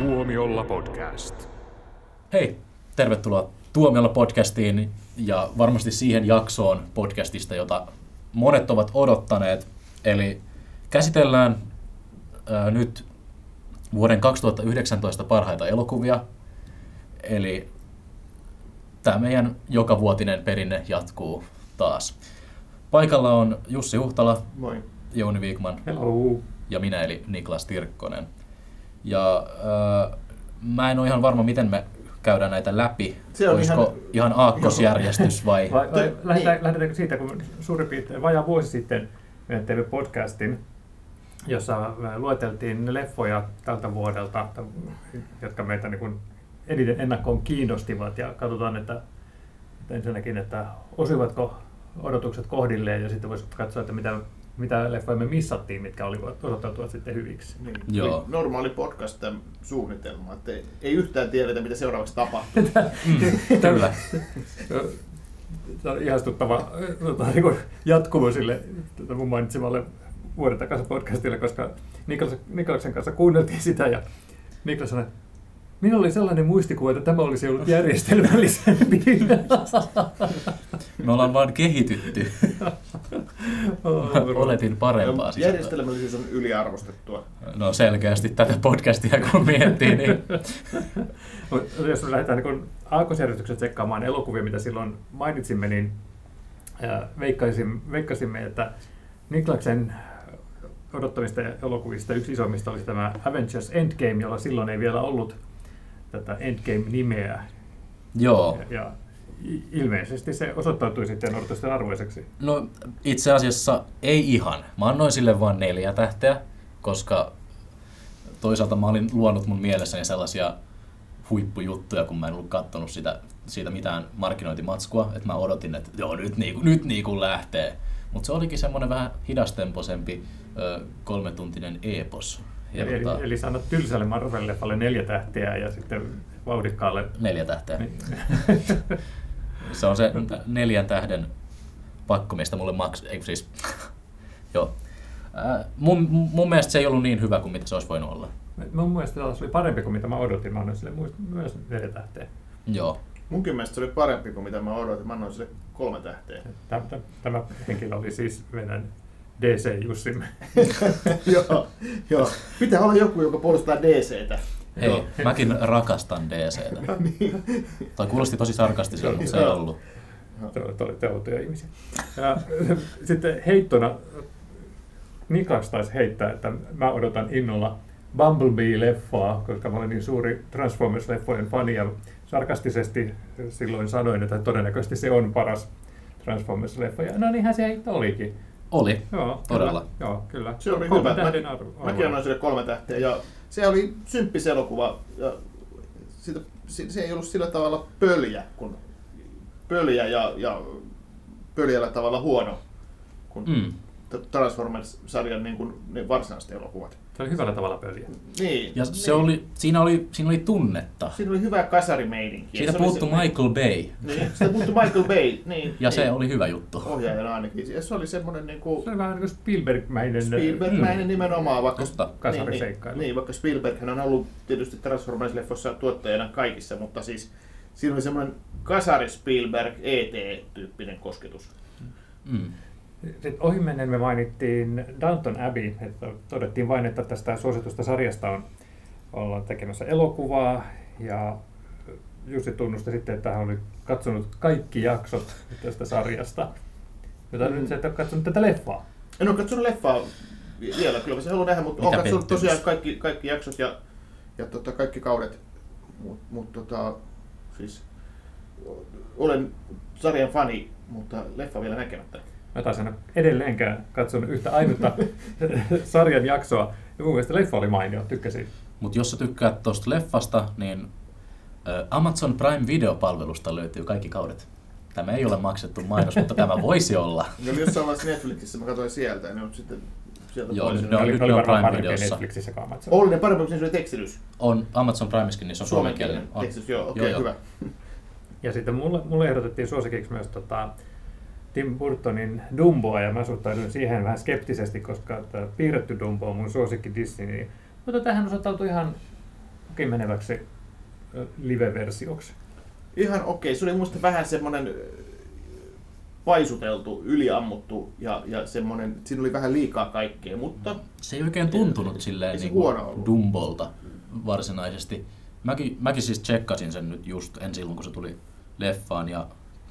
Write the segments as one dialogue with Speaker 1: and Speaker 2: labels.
Speaker 1: Tuomiolla podcast.
Speaker 2: Hei, tervetuloa Tuomiolla podcastiin ja varmasti siihen jaksoon podcastista, jota monet ovat odottaneet. Eli käsitellään ää, nyt vuoden 2019 parhaita elokuvia. Eli tämä meidän jokavuotinen perinne jatkuu taas. Paikalla on Jussi Huhtala,
Speaker 3: Moi.
Speaker 2: Jouni Viikman
Speaker 4: Hello.
Speaker 2: ja minä eli Niklas Tirkkonen. Ja äh, mä en ole ihan varma, miten me käydään näitä läpi.
Speaker 3: Se on
Speaker 2: Olisiko ihan,
Speaker 3: ihan-
Speaker 2: aakkosjärjestys vai?
Speaker 4: Vai, vai
Speaker 3: Te-
Speaker 4: lähdetään,
Speaker 3: niin.
Speaker 4: lähdetäänkö siitä, kun suurin piirtein vajaa vuosi sitten me teimme podcastin, jossa lueteltiin leffoja tältä vuodelta, jotka meitä niin kuin eniten ennakkoon kiinnostivat ja katsotaan, että, että ensinnäkin, että osuivatko odotukset kohdilleen ja sitten voisi katsoa, että mitä, mitä leffoja me missattiin, mitkä olivat osoittautuvat sitten hyviksi.
Speaker 3: Niin.
Speaker 2: Joo.
Speaker 3: Eli Normaali podcast suunnitelma, että ei, ei yhtään tiedetä, mitä seuraavaksi tapahtuu.
Speaker 2: Kyllä.
Speaker 4: Se on ihastuttava tota, niin kuin jatkumo sille tota mun mainitsemalle vuoden takaisin podcastille, koska Niklas, Niklaksen kanssa kuunneltiin sitä ja Niklas sanoi, Minulla oli sellainen muistikuva, että tämä olisi ollut järjestelmällisempi.
Speaker 2: Me ollaan vaan kehitytty. Oletin parempaa sisältöä.
Speaker 3: Järjestelmällisyys on yliarvostettua.
Speaker 2: No selkeästi tätä podcastia kun miettii, niin
Speaker 4: Mut Jos me lähdetään niin aakkosjärjestyksen tsekkaamaan elokuvia, mitä silloin mainitsimme, niin ää, veikkaisin, veikkasimme, että Niklaksen odottamista elokuvista yksi isoimmista olisi tämä Avengers Endgame, jolla silloin ei vielä ollut tätä Endgame-nimeä.
Speaker 2: joo.
Speaker 4: Ja, ja ilmeisesti se osoittautui sitten odotusten arvoiseksi.
Speaker 2: No itse asiassa ei ihan. Mä annoin sille vain neljä tähteä, koska toisaalta mä olin luonut mun mielessäni sellaisia huippujuttuja, kun mä en ollut kattonut sitä, siitä mitään markkinointimatskua, että mä odotin, että joo, nyt niinku, nyt niinku lähtee. Mutta se olikin semmoinen vähän hidastemposempi ö, kolmetuntinen epos. Ja
Speaker 4: Eli,
Speaker 2: tota,
Speaker 4: eli sanot tylsälle Marvel-leffalle neljä tähteä ja sitten vauhdikkaalle
Speaker 2: neljä tähteä.
Speaker 4: Niin.
Speaker 2: Se on se neljän tähden pakko, mistä mulle maks... Ei siis... Joo. Ää, mun, mun mielestä se ei ollut niin hyvä kuin mitä se olisi voinut olla.
Speaker 4: Mun mielestä taas oli parempi kuin mitä mä odotin. Mä annoin sille myös neljä tähteä.
Speaker 2: Joo.
Speaker 3: Munkin mielestä se oli parempi kuin mitä mä odotin. Mä annoin sille kolme tähteä.
Speaker 4: Tämä, tämä henkilö oli siis meidän DC-Jussimme.
Speaker 3: joo, joo. Pitää olla joku, joka puolustaa DCtä.
Speaker 2: Hei,
Speaker 3: Joo.
Speaker 2: mäkin rakastan DCtä.
Speaker 3: niin.
Speaker 2: Toi kuulosti tosi sarkastiselta, mutta se ei ollut.
Speaker 4: Te te olette outoja ihmisiä. Ja, sitten heittona Niklas taisi heittää, että mä odotan innolla Bumblebee-leffaa, koska mä olen niin suuri Transformers-leffojen fani ja sarkastisesti silloin sanoin, että todennäköisesti se on paras Transformers-leffa. Ja no niinhän se heitto olikin.
Speaker 2: Oli.
Speaker 4: Joo,
Speaker 2: Todella.
Speaker 4: Kyllä. Joo, kyllä.
Speaker 3: Se oli
Speaker 4: Kolmen
Speaker 3: hyvä.
Speaker 4: tähden
Speaker 3: Mä,
Speaker 4: arvo.
Speaker 3: mäkin annoin sille kolme tähteä. Ja se oli symppis elokuva. Ja siitä, se, se ei ollut sillä tavalla pöljä, kun pöljä ja, ja pöljällä tavalla huono kuin
Speaker 2: Mm.
Speaker 3: Transformers-sarjan niin kuin, ne varsinaiset elokuvat.
Speaker 4: Se oli hyvällä tavalla pöliä.
Speaker 3: Niin,
Speaker 2: Ja
Speaker 3: niin.
Speaker 2: se oli, siinä, oli, siinä oli tunnetta.
Speaker 3: Siinä oli hyvä kasarimeininki.
Speaker 2: Siitä
Speaker 3: Se
Speaker 2: puuttu
Speaker 3: se-
Speaker 2: Michael Bay.
Speaker 3: Niin, siitä puuttu Michael Bay. Niin,
Speaker 2: Ja se
Speaker 3: niin.
Speaker 2: oli hyvä juttu.
Speaker 3: ohjaajana ainakin. Ja se oli semmoinen niin kuin
Speaker 4: Se oli vähän niin kuin Spielberg-mäinen.
Speaker 3: Spielberg-mäinen nimenomaan, vaikka,
Speaker 2: Totta.
Speaker 4: Kasariseikkailu.
Speaker 3: Niin, niin, vaikka Spielberg on ollut tietysti Transformers-leffossa tuottajana kaikissa, mutta siis siinä oli semmoinen kasari Spielberg ET-tyyppinen kosketus.
Speaker 2: Mm.
Speaker 4: Sitten ohimennen me mainittiin Downton Abbey, että todettiin vain, että tästä suositusta sarjasta on, ollaan tekemässä elokuvaa ja Jussi tunnusti sitten, että hän oli katsonut kaikki jaksot tästä sarjasta. Jota
Speaker 3: Mm.
Speaker 4: nyt sä et ole katsonut tätä leffaa.
Speaker 3: En ole katsonut leffaa vi- vielä, kyllä mä se haluan nähdä, mutta
Speaker 2: Mitä
Speaker 3: olen katsonut
Speaker 2: pettymys.
Speaker 3: tosiaan kaikki, kaikki jaksot ja, ja tota, kaikki kaudet. Mutta mut, tota, siis, olen sarjan fani, mutta leffa vielä näkemättä.
Speaker 4: Mä taas en edelleenkään katsonut yhtä ainutta sarjan jaksoa. Ja mun mielestä leffa oli mainio, tykkäsin.
Speaker 2: Mutta jos sä tykkäät tuosta leffasta, niin Amazon Prime videopalvelusta löytyy kaikki kaudet. Tämä ei ole maksettu mainos, mutta tämä voisi olla.
Speaker 3: Ne oli jossain vaiheessa Netflixissä, mä katsoin sieltä, ja ne on sitten sieltä
Speaker 2: Joo,
Speaker 3: pois.
Speaker 2: ne on-
Speaker 4: oli,
Speaker 2: nyt
Speaker 4: oli
Speaker 2: on Prime Videossa.
Speaker 4: Netflixissä kuin Amazon.
Speaker 3: Oli ne parempi, kun se oli tekstitys.
Speaker 2: On Amazon Primeskin, niin se on suomenkielinen.
Speaker 3: Tekstitys, joo, okei,
Speaker 2: joo.
Speaker 3: hyvä.
Speaker 4: Ja sitten mulle, mulle ehdotettiin suosikiksi myös tota, Tim Burtonin Dumboa, ja mä suhtauduin siihen vähän skeptisesti, koska tämä piirretty Dumbo on mun suosikki Disney. Niin, mutta tähän osoittautui ihan meneväksi ö, live-versioksi.
Speaker 3: Ihan okei. Se oli musta vähän semmonen ö, paisuteltu, yliammuttu ja, ja semmonen, siinä oli vähän liikaa kaikkea, mutta
Speaker 2: Se ei oikein tuntunut silleen
Speaker 3: Ei
Speaker 2: niin. Dumbolta varsinaisesti. Mäkin, mäkin siis tsekkasin sen nyt just en silloin, kun se tuli leffaan ja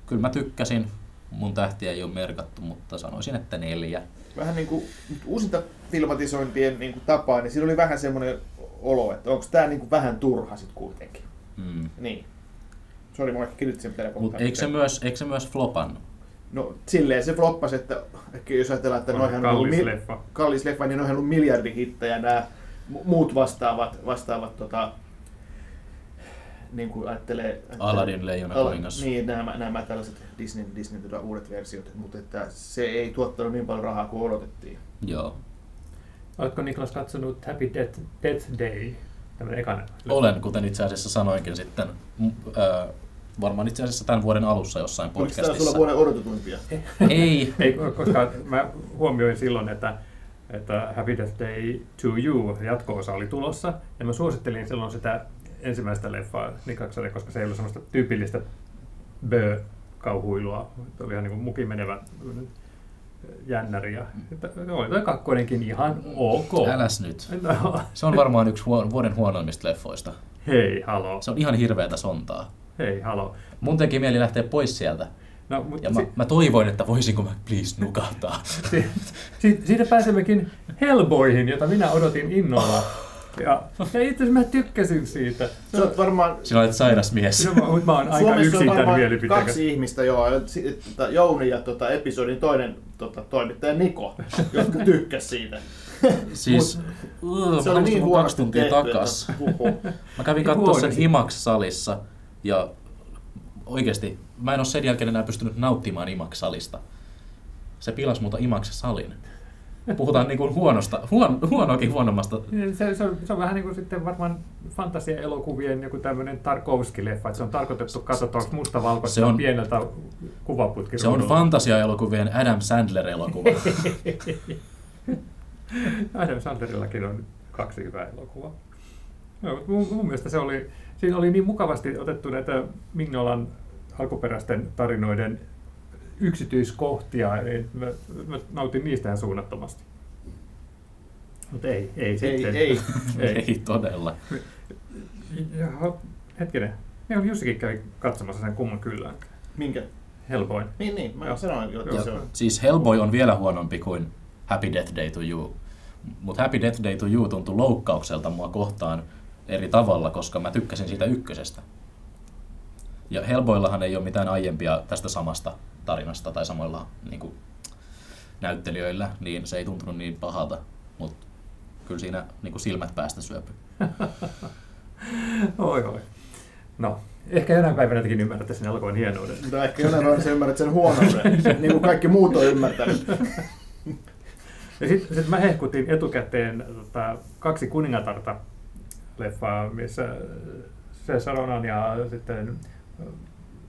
Speaker 2: kyllä mä tykkäsin. Mun tähtiä ei ole merkattu, mutta sanoisin, että neljä.
Speaker 3: vähän niin kuin uusinta filmatisointien niin kuin tapaa, niin siinä oli vähän semmoinen olo, että onko tämä niin kuin vähän turha sitten kuitenkin.
Speaker 2: Mm.
Speaker 3: Niin. Sori, mä ehkä kirjoitin sen
Speaker 2: Mutta eikö, se myös, eikö se myös flopannut?
Speaker 3: No silleen se floppasi, että ehkä jos ajatellaan, että
Speaker 4: On
Speaker 3: noihän on ollut
Speaker 4: kallis leffa.
Speaker 3: kallis leffa, niin noihän on ollut miljardihittejä nämä mu- muut vastaavat, vastaavat tota, niin kuin ajattelee...
Speaker 2: Aladdin, Leijona
Speaker 3: Ala-
Speaker 2: kuningas.
Speaker 3: Niin, nämä, nämä tällaiset Disney, Disney tota, uudet versiot, mutta että se ei tuottanut niin paljon rahaa kuin odotettiin.
Speaker 2: Joo.
Speaker 4: Oletko Niklas katsonut Happy Death, Death Day? Tämmöinen ekan?
Speaker 2: Olen, kuten itse asiassa sanoinkin sitten, m- ö, varmaan itse asiassa tämän vuoden alussa jossain
Speaker 3: Oliko tämä
Speaker 2: podcastissa.
Speaker 3: sulla vuoden odotetuimpia?
Speaker 2: Ei,
Speaker 4: Ei, koska mä huomioin silloin, että, että Happy Death Day to You jatko-osa oli tulossa, ja mä suosittelin silloin sitä ensimmäistä leffaa Niklakselle, koska se ei ollut semmoista tyypillistä bö-kauhuilua. Se oli ihan niin kuin mukin menevä jännäri. Ja, että oli toi kakkonenkin ihan ok.
Speaker 2: äläs nyt.
Speaker 4: No,
Speaker 2: Se on varmaan yksi huo- vuoden huonoimmista leffoista.
Speaker 4: hei, halo.
Speaker 2: Se on ihan hirveätä sontaa.
Speaker 4: Hei, halo.
Speaker 2: Mun teki mieli lähteä pois sieltä.
Speaker 4: No, mutta
Speaker 2: Ja mä, mä toivoin, että voisinko mä please nukahtaa.
Speaker 4: Si- si- siitä pääsemmekin Hellboyhin, jota minä odotin innolla. Ja, ja itse asiassa mä tykkäsin siitä.
Speaker 3: Sä oot varmaan
Speaker 2: Sinä olet sairas mies.
Speaker 4: No, mä, mä oon aika
Speaker 3: Suomessa
Speaker 4: yksin
Speaker 3: on
Speaker 4: tämän
Speaker 3: varmaan
Speaker 4: mielipiteen.
Speaker 3: kaksi ihmistä, joo, Jouni ja tota, episodin toinen tota, toimittaja Niko, jotka tykkäs siitä.
Speaker 2: Siis uh,
Speaker 3: Se oli niin
Speaker 2: kaksi
Speaker 3: huonosti
Speaker 2: tuntia
Speaker 3: tehty,
Speaker 2: takas.
Speaker 3: että.
Speaker 2: Mä kävin katsoa sen. IMAX-salissa ja oikeesti mä en ole sen jälkeen enää pystynyt nauttimaan IMAX-salista. Se pilasi multa IMAX-salin. Puhutaan niinku huonosta, huon, huonoakin huonommasta.
Speaker 4: Se, se, on, se on vähän niin kuin sitten varmaan fantasia-elokuvien joku tämmöinen Tarkovski-leffa, että se on tarkoitettu katsottavaksi mustavalkoista
Speaker 2: Se on-
Speaker 4: pieneltä kuvaputki.
Speaker 2: Se on fantasia-elokuvien Adam Sandler-elokuva.
Speaker 4: Adam Sandlerillakin on kaksi hyvää elokuvaa. No, mun, mun mielestä se oli, siinä oli niin mukavasti otettu näitä Mignolan alkuperäisten tarinoiden yksityiskohtia, että mä, mä nautin niistä ihan suunnattomasti. Mutta ei, ei
Speaker 3: Ei,
Speaker 4: sitten.
Speaker 3: ei.
Speaker 2: Ei todella.
Speaker 4: Jaha, hetkinen. Joo, Jussikin kävi katsomassa sen kumman kyllä.
Speaker 3: Minkä?
Speaker 4: Hellboyn.
Speaker 3: Niin, niin, mä
Speaker 4: Joo.
Speaker 3: sanoin jo, että
Speaker 4: Joo.
Speaker 3: se on.
Speaker 2: Siis Hellboy on vielä huonompi kuin Happy Death Day to You. Mutta Happy Death Day to You tuntui loukkaukselta mua kohtaan eri tavalla, koska mä tykkäsin siitä ykkösestä. Ja Hellboyllahan ei ole mitään aiempia tästä samasta tarinasta tai samoilla niin kuin, näyttelijöillä, niin se ei tuntunut niin pahalta. Mutta kyllä siinä niin kuin silmät päästä syöpy.
Speaker 4: Oi, oi. No, ehkä jonain päivänä tekin ymmärrätte sen elokuvan hienouden.
Speaker 3: Mutta ehkä jonain päivänä ymmärrät sen huonouden, niin kuin kaikki muut on ymmärtänyt.
Speaker 4: Ja sitten sit mä hehkutin etukäteen tota, kaksi kuningatarta leffaa, missä se Saronan ja sitten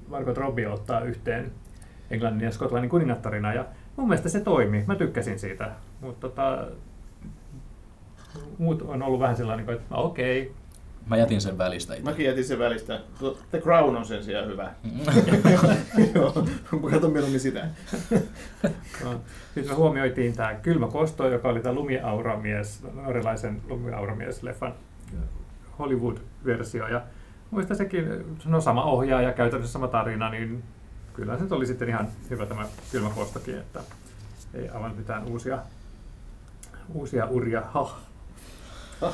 Speaker 4: Margot Robbie ottaa yhteen Englannin ja Skotlannin kuningattarina. Ja mun mielestä se toimi. Mä tykkäsin siitä. Mutta tota, muut on ollut vähän sellainen, että no, okei,
Speaker 2: Mä jätin sen välistä itse.
Speaker 3: Mäkin jätin sen välistä. The Crown on sen sijaan hyvä. Joo, katon mieluummin sitä.
Speaker 4: No, Sitten me huomioitiin tämä Kylmä kosto, joka oli tämä Lumiauramies, norjalaisen Lumiauramies-leffan Hollywood-versio. Ja muista sekin, no sama ohjaaja, käytännössä sama tarina, niin kyllä se nyt oli sitten ihan hyvä tämä Kylmä kostokin, että ei aivan mitään uusia, uusia uria. Ha.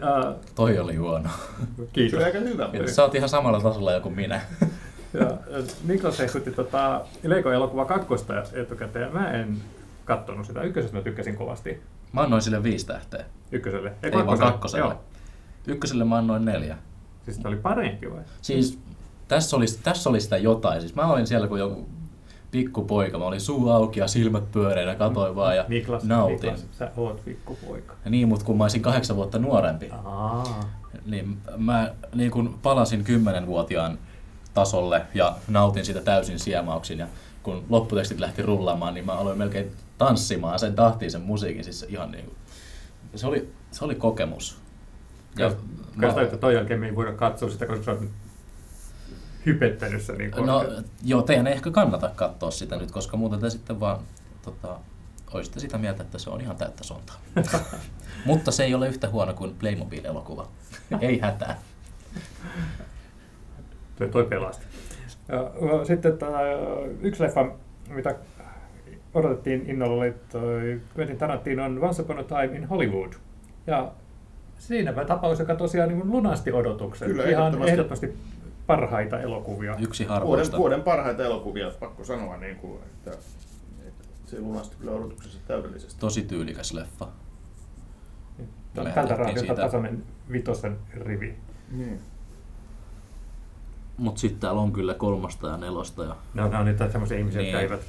Speaker 4: Ää,
Speaker 2: Toi oli huono.
Speaker 3: Se
Speaker 4: Kiitos.
Speaker 3: oli aika hyvä.
Speaker 2: Ja Sä oot ihan samalla tasolla kuin minä.
Speaker 4: Ja, Niklas hehkutti tota Lego-elokuva kakkosta etukäteen. Mä en kattonut sitä. Ykkösestä mä tykkäsin kovasti.
Speaker 2: Mä annoin sille viisi tähteä.
Speaker 4: Ykköselle.
Speaker 2: Ei vaan kakkoselle.
Speaker 4: Joo.
Speaker 2: Ykköselle mä annoin neljä.
Speaker 4: Siis tämä oli parempi vai?
Speaker 2: Siis tässä oli, tässä oli sitä jotain. Siis mä olin siellä kuin joku pikkupoika. Mä olin suu auki ja silmät pyöreinä, katoin vaan ja
Speaker 4: Niklas,
Speaker 2: nautin.
Speaker 4: Niklas, sä oot pikkupoika.
Speaker 2: Ja niin, mutta kun mä olisin kahdeksan vuotta nuorempi,
Speaker 4: Aa.
Speaker 2: niin mä niin kun palasin kymmenenvuotiaan tasolle ja nautin sitä täysin siemauksin. Ja kun lopputekstit lähti rullaamaan, niin mä aloin melkein tanssimaan sen tahtiin sen musiikin. Siis ihan niin kuin, se, oli, se oli kokemus. Ja
Speaker 4: Kyllä sitä, että toi jälkeen me ei voida katsoa sitä, koska sä oot nyt hypettänyt sen niin
Speaker 2: No joo, teidän ei ehkä kannata katsoa sitä nyt, koska muuten te sitten vaan tota, olisitte sitä mieltä, että se on ihan täyttä sontaa. Mutta se ei ole yhtä huono kuin Playmobil-elokuva. ei hätää.
Speaker 4: Toi, toi pelasti. Ja, Sitten tämä, yksi leffa, mitä odotettiin innolla, oli toi Quentin Tarantinon Once Upon a Time in Hollywood. Ja siinäpä tapaus, joka tosiaan niin kuin lunasti odotukset.
Speaker 3: Kyllä,
Speaker 4: Ihan
Speaker 3: ehdottomasti.
Speaker 4: ehdottomasti parhaita elokuvia.
Speaker 2: Yksi
Speaker 3: Vuoden,
Speaker 2: harvoista.
Speaker 3: vuoden parhaita elokuvia, pakko sanoa, niin kuin, että, että se lunasti kyllä odotuksessa täydellisesti.
Speaker 2: Tosi tyylikäs leffa.
Speaker 4: Tältä raadilta tasainen vitosen rivi.
Speaker 3: Niin.
Speaker 2: Mutta sitten täällä on kyllä kolmasta ja nelosta. Ja...
Speaker 4: Ne on, ne on niitä semmoisia ihmisiä, jotka
Speaker 2: Niin.
Speaker 4: eivät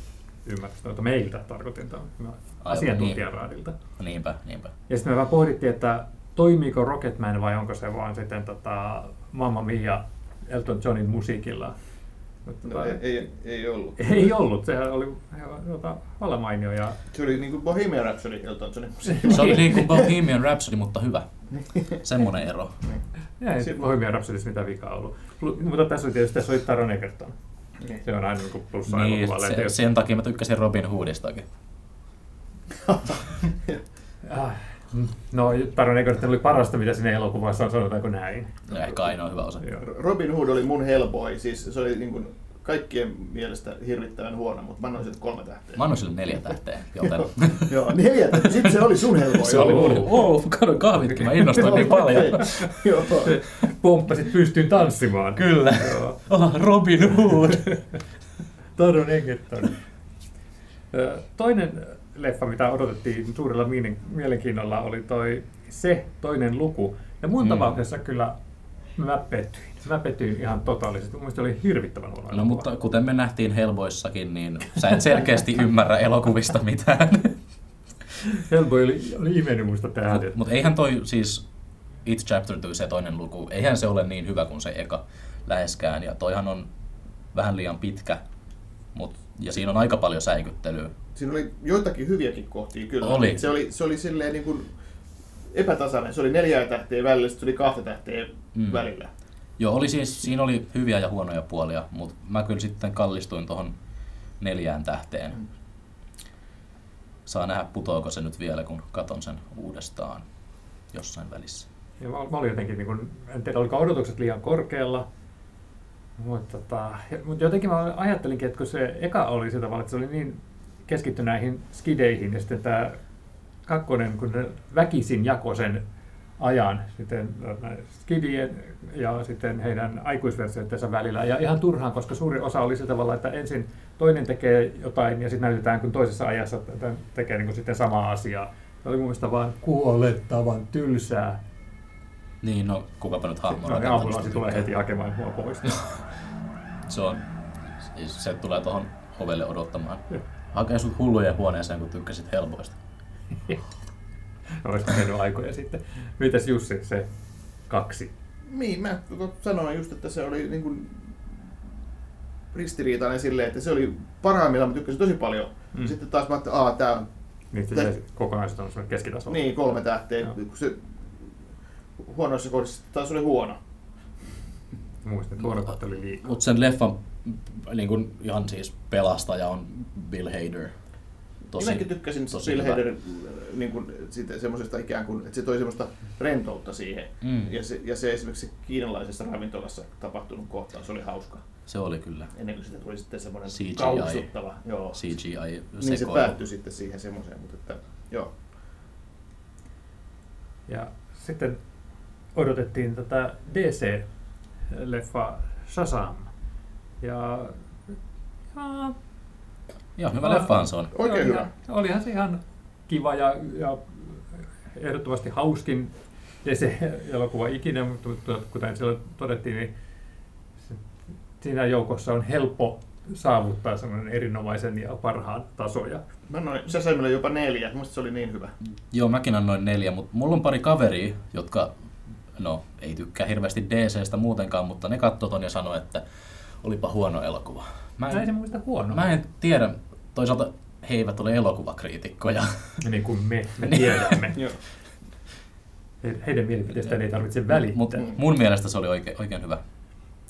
Speaker 4: ymmärrä sitä, meiltä tarkoitin asiantuntijaraadilta.
Speaker 2: Niinpä, niinpä.
Speaker 4: Ja sitten me vaan pohdittiin, että toimiiko Rocketman vai onko se vaan sitten tota Mamma Mia Elton Johnin musiikilla. Mutta
Speaker 3: No,
Speaker 4: tota,
Speaker 3: ei, ei, ei ollut.
Speaker 4: ei ollut, sehän oli tota, vallan mainio ja
Speaker 3: Se oli niin kuin Bohemian Rhapsody Elton Johnin.
Speaker 2: Se oli niin kuin Bohemian Rhapsody, mutta hyvä. Semmoinen ero.
Speaker 4: ei
Speaker 3: Siinä-
Speaker 4: Bohemian Rhapsodissa mitään vikaa ollut. Mutta tässä oli tietysti tässä oli Taron Egerton.
Speaker 3: Niin.
Speaker 4: Se on aina niin plussa
Speaker 2: Niin,
Speaker 4: elokuvalle.
Speaker 2: se, sen takia mä tykkäsin Robin Hoodistakin.
Speaker 4: Ah, No, Taron Egerton oli parasta, mitä siinä elokuvassa on, sanotaanko näin.
Speaker 2: Ja ehkä ainoa hyvä osa.
Speaker 4: Joo.
Speaker 3: Robin Hood oli mun Hellboy, siis se oli niin kuin kaikkien mielestä hirvittävän huono, mutta mä annoin sille kolme tähteä.
Speaker 2: Mä annoin sille neljä tähteä, joten...
Speaker 3: Joo, neljä tähteä. Sitten se oli sun Hellboy.
Speaker 2: Se oli mun. Oh, kahvitkin, mä innostuin niin paljon.
Speaker 3: Joo.
Speaker 4: Pomppasit pystyyn tanssimaan.
Speaker 2: Kyllä.
Speaker 4: Joo.
Speaker 2: Oh, Robin Hood.
Speaker 4: Taron Egerton. Toinen leffa, mitä odotettiin suurella mielen- mielenkiinnolla, oli toi Se toinen luku. Ja mun
Speaker 2: Mm.
Speaker 4: tapauksessa kyllä mä pettyin. Mä pettyin ihan totaalisesti. Mun oli hirvittävän huono
Speaker 2: No
Speaker 4: elokuva.
Speaker 2: mutta kuten me nähtiin Helboissakin, niin sä et selkeästi ymmärrä elokuvista mitään.
Speaker 4: Hellboy oli, oli imennyt musta tähän.
Speaker 2: Mutta mut eihän toi siis It's Chapter 2, se toinen luku, eihän se ole niin hyvä kuin se eka läheskään. Ja toihan on vähän liian pitkä, mut, ja siinä on aika paljon säikyttelyä.
Speaker 3: Siinä oli joitakin hyviäkin kohtia kyllä.
Speaker 2: Oli.
Speaker 3: Se oli, se oli silleen niin kuin epätasainen. Se oli neljää tähteä välillä, sitten tuli kahta tähteä
Speaker 2: Mm.
Speaker 3: välillä.
Speaker 2: Joo, oli siis, siinä oli hyviä ja huonoja puolia, mutta mä kyllä sitten kallistuin tuohon neljään tähteen.
Speaker 3: Mm.
Speaker 2: Saa nähdä, putoako se nyt vielä, kun katon sen uudestaan jossain välissä.
Speaker 4: Ja mä, mä olin jotenkin, niin kuin, en tiedä oliko odotukset liian korkealla, mutta, tota, mutta jotenkin mä ajattelinkin, että kun se eka oli sillä tavalla, että se oli niin keskitty näihin skideihin ja sitten tämä kakkonen, kun ne väkisin jako sen ajan sitten skidien ja sitten heidän aikuisversioittensa välillä. Ja ihan turhaan, koska suuri osa oli sillä tavalla, että ensin toinen tekee jotain ja sitten näytetään, kun toisessa ajassa tekee niin kuin sitten samaa asiaa. Se oli mun mielestä vaan kuolettavan tylsää.
Speaker 2: Niin, no kukapa nyt hahmo
Speaker 4: Sitten ambulanssi tulee heti hakemaan mua pois.
Speaker 2: Se on, siis se tulee tuohon ovelle odottamaan. Hakee sut hullujen huoneeseen, kun tykkäsit helpoista.
Speaker 4: Olisi mennyt aikoja sitten. Mitäs Jussi, se kaksi?
Speaker 3: Niin, mä sanoin just, että se oli niin kuin ristiriitainen silleen, että se oli parhaimmillaan, mä tykkäsin tosi paljon.
Speaker 4: Mm.
Speaker 3: Sitten taas mä ajattelin, että tää on
Speaker 4: Niin se jäi kokonaisuus on semmoinen keskitaso.
Speaker 3: niin kolme tähteä,
Speaker 4: Joo.
Speaker 3: se huonoissa kohdissa taas oli huono.
Speaker 4: Muistin, että huono kohta oli liikaa.
Speaker 2: Mutta sen leffan niin kun ihan siis pelastaja on Bill Hader.
Speaker 3: Tosi, Minäkin tykkäsin
Speaker 2: tosi
Speaker 3: Bill. Hader niin kuin, siitä, semmoisesta ikään kuin, että se toi semmoista rentoutta siihen.
Speaker 2: Mm.
Speaker 3: Ja, se, ja se esimerkiksi kiinalaisessa ravintolassa tapahtunut kohtaus oli hauska.
Speaker 2: Se oli kyllä
Speaker 3: Ennen kuin siitä tuli sitten semmoinen
Speaker 2: CGI.
Speaker 3: kauhistuttava. Joo.
Speaker 2: CGI
Speaker 3: Niin se päättyi sitten siihen semmoiseen, mutta että, joo.
Speaker 4: Ja sitten odotettiin tätä DC-leffa Shazam. Ja, ja
Speaker 2: Joo, hyvä leffahan se on.
Speaker 3: Oikein
Speaker 4: oli
Speaker 3: hyvä.
Speaker 4: Ihan, olihan se ihan kiva ja, ja ehdottomasti hauskin DC-elokuva ikinä, mutta mutta kuten silloin todettiin, niin siinä joukossa on helppo saavuttaa semmoinen erinomaisen ja parhaan tasoja.
Speaker 3: Mä annoin Shazamille jopa neljä, musta se oli niin hyvä.
Speaker 2: Joo, mäkin annoin neljä, mutta mulla on pari kaveria, jotka no, ei tykkää hirveästi DCstä muutenkaan, mutta ne katsoi ton ja sanoi, että olipa huono elokuva. Mä
Speaker 4: Näin se
Speaker 2: en,
Speaker 4: muista huono.
Speaker 2: mä en tiedä, toisaalta he eivät ole elokuvakriitikkoja.
Speaker 4: Niin kuin me, me
Speaker 2: Niin.
Speaker 4: tiedämme. Heidän mielipiteestään ei tarvitse välittää.
Speaker 2: Mutta mun mielestä se oli oikein, oikein hyvä.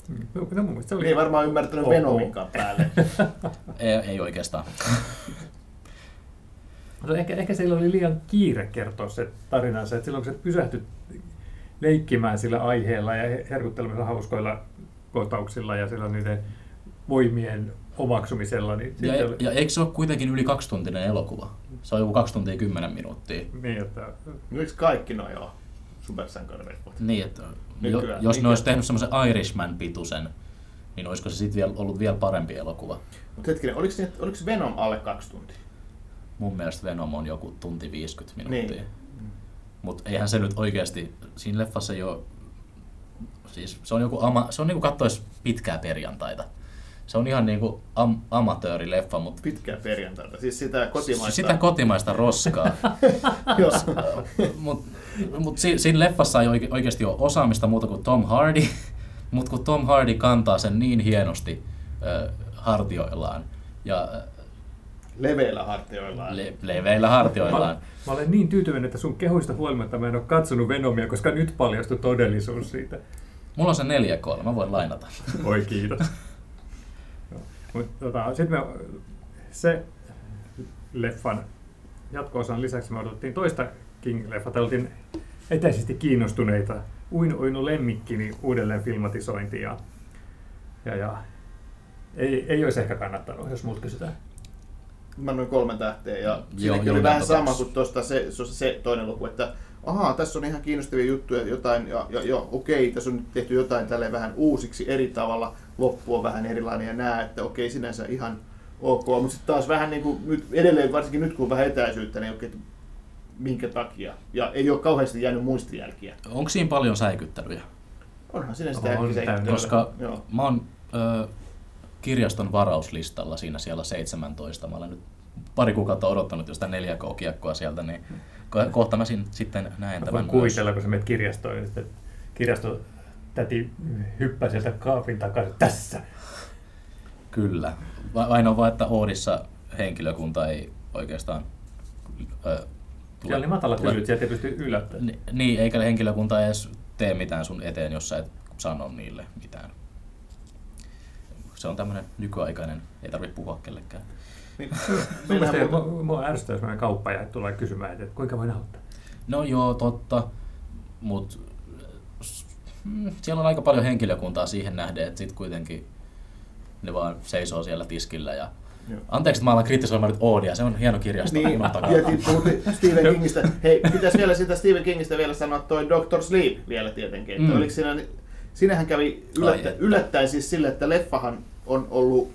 Speaker 4: Mm. No, mun mielestä se oli...
Speaker 3: Ei varmaan ymmärtänyt. Venominkaan päälle.
Speaker 2: Ei, ei oikeastaan.
Speaker 4: No ehkä, ehkä siellä oli liian kiire kertoa se tarinansa, että silloin kun sä pysähtyt leikkimään sillä aiheella ja herkuttelemassa hauskoilla kohtauksilla ja sillä niiden voimien omaksumisella, niin
Speaker 2: Ja,
Speaker 4: sitten oli,
Speaker 2: ja eikö se ole kuitenkin yli kaksituntinen elokuva? Se on joku kaksi tuntia kymmenen minuuttia.
Speaker 4: niin, että
Speaker 3: Miksi kaikki noin on supersankarileffat?
Speaker 2: Niin, että jo,
Speaker 3: Nykyään.
Speaker 2: jos ne
Speaker 3: Mikä-
Speaker 2: olisi tehnyt semmoisen Irishman-pituisen, niin olisiko se sitten vielä, ollut vielä parempi elokuva?
Speaker 3: Mutta hetkinen, oliko, oliko Venom alle kaksi tuntia?
Speaker 2: Mun mielestä Venom on joku tunti 50 minuuttia.
Speaker 3: Niin.
Speaker 2: Mutta eihän se nyt oikeasti, siinä leffassa ei ole, siis se on joku ama, se on niinku kattois pitkää perjantaita. Se on ihan niinku am, amatöörileffa, mutta
Speaker 3: Pitkää perjantaita, siis sitä kotimaista.
Speaker 2: sitä kotimaista roskaa. Mutta mut si, siinä leffassa ei oike, oikeasti ole osaamista muuta kuin Tom Hardy, mutta kun Tom Hardy kantaa sen niin hienosti äh, hartioillaan ja
Speaker 3: Leveillä hartioillaan.
Speaker 2: le, leveillä hartioillaan,
Speaker 4: mä, mä olen niin tyytyväinen, että sun kehuista huolimatta mä en ole katsonut Venomia, koska nyt paljastui todellisuus siitä.
Speaker 2: mulla on se 4K, mä voin lainata.
Speaker 4: Oi kiitos. Mutta tota, sitten me se leffan jatko-osan lisäksi me odotettiin toista King-leffaa. Oltiin etäisesti kiinnostuneita. Uin Oinu lemmikkini uudelleen filmatisointi ja, ja, ja ei, ei olisi ehkä kannattanut, jos multa kysytään.
Speaker 3: Mä annoin kolme tähteä ja
Speaker 2: Joo,
Speaker 3: siinäkin
Speaker 2: joo,
Speaker 3: oli vähän sama kuin tuosta se, se, se toinen luku, että ahaa, tässä on ihan kiinnostavia juttuja, jotain, ja, ja, ja okei, tässä on nyt tehty jotain tälle vähän uusiksi eri tavalla, loppu on vähän erilainen ja nää, että okei, sinänsä ihan ok, mutta sitten taas vähän niin kuin nyt edelleen, varsinkin nyt kun on vähän etäisyyttä, niin okei, minkä takia, ja ei ole kauheasti jäänyt muistijälkiä.
Speaker 2: Onko siinä paljon säikyttelyjä?
Speaker 3: Onhan siinä sitä
Speaker 4: On täynnä.
Speaker 2: Koska
Speaker 3: Joo.
Speaker 2: mä oon ö, kirjaston varauslistalla siinä siellä 17. Mä olen nyt pari kuukautta odottanut jo sitä 4K-kiekkoa sieltä, niin ko- kohta mä sin, sitten näen
Speaker 4: Mä
Speaker 2: tämän
Speaker 4: voin
Speaker 2: myös.
Speaker 4: kuvitella, kun sä menet kirjastoon, ja sitten kirjasto täti hyppää sieltä kaapin takaisin. Tässä!
Speaker 2: Kyllä. On vaan, että Oodissa henkilökunta ei oikeastaan... Ö,
Speaker 4: Siellä oli matalat hyllyt, sieltä ei pysty yllättämään.
Speaker 2: Ni- Niin, eikä henkilökunta edes tee mitään sun eteen, jos sä et sano niille mitään. Se on tämmöinen nykyaikainen, ei tarvitse puhua kellekään.
Speaker 3: Niin,
Speaker 4: Mun
Speaker 3: meillähän
Speaker 4: mielestä
Speaker 3: muuten-
Speaker 4: mua, ärsyttää, jos menen kauppaan ja tulee kysymään, että kuinka voin auttaa.
Speaker 2: No joo, totta, mutta siellä on aika paljon henkilökuntaa siihen nähden, että sitten kuitenkin ne vaan seisoo siellä tiskillä ja
Speaker 3: Joo.
Speaker 2: Anteeksi, että mä alan kritisoimaan nyt Oodia, se on hieno kirjasto.
Speaker 3: Niin, ja ti- puhuttiin Stephen Kingistä. Hei, pitäisi vielä sitä Stephen Kingistä vielä sanoa toi Doctor Sleep vielä tietenkin. Että
Speaker 2: Mm.
Speaker 3: oliko siinä, siinähän kävi yllättä,
Speaker 2: että.
Speaker 3: yllättäen siis sille, että leffahan on ollut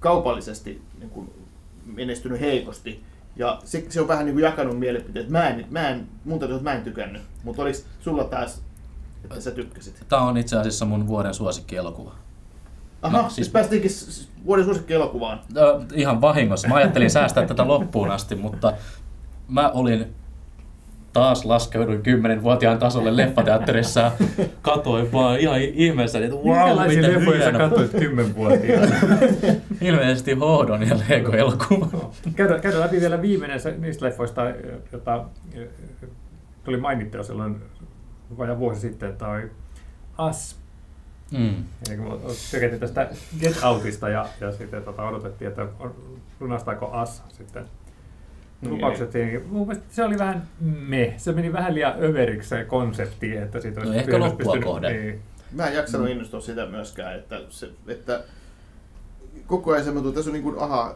Speaker 3: kaupallisesti niin kuin menestynyt heikosti. Ja se, se on vähän niin kuin jakanut mielipiteet. Mä en, mä en, mun täytyy että mä en tykännyt. Mutta oliko sulla taas, että sä tykkäsit?
Speaker 2: Tämä on itse asiassa mun vuoden suosikkielokuva.
Speaker 3: Aha,
Speaker 2: No, siis-
Speaker 3: siis päästiinkin vuoden suosikkielokuvaan.
Speaker 2: Ihan vahingossa. Mä ajattelin säästää tätä loppuun asti, mutta mä olin taas laskeuduin 10-vuotiaan tasolle leffateatterissa katoin vaan ihan ihmeessä, että wow, miten
Speaker 4: leffoja sä katsoit kymmenvuotiaana?
Speaker 2: Ilmeisesti Hohdon ja Lego-elokuva.
Speaker 4: käydään, käydään läpi vielä viimeinen niistä leffoista, jota eh, tuli mainittua silloin vajaa vuosi sitten, toi Us.
Speaker 2: Mm.
Speaker 4: Eli kun tykättiin tästä Get Outista ja, ja sitten tota, odotettiin, että lunastaako Us sitten. Lupaukset. Niin, mun mielestä se oli vähän me. Se meni vähän liian överiksi se konsepti, että siitä olisi
Speaker 2: No ehkä loppua kohden.
Speaker 4: Niin,
Speaker 3: Mä en jaksanut innostua sitä myöskään, että, se, että koko ajan se tuntuu, että tässä on niin kuin, aha,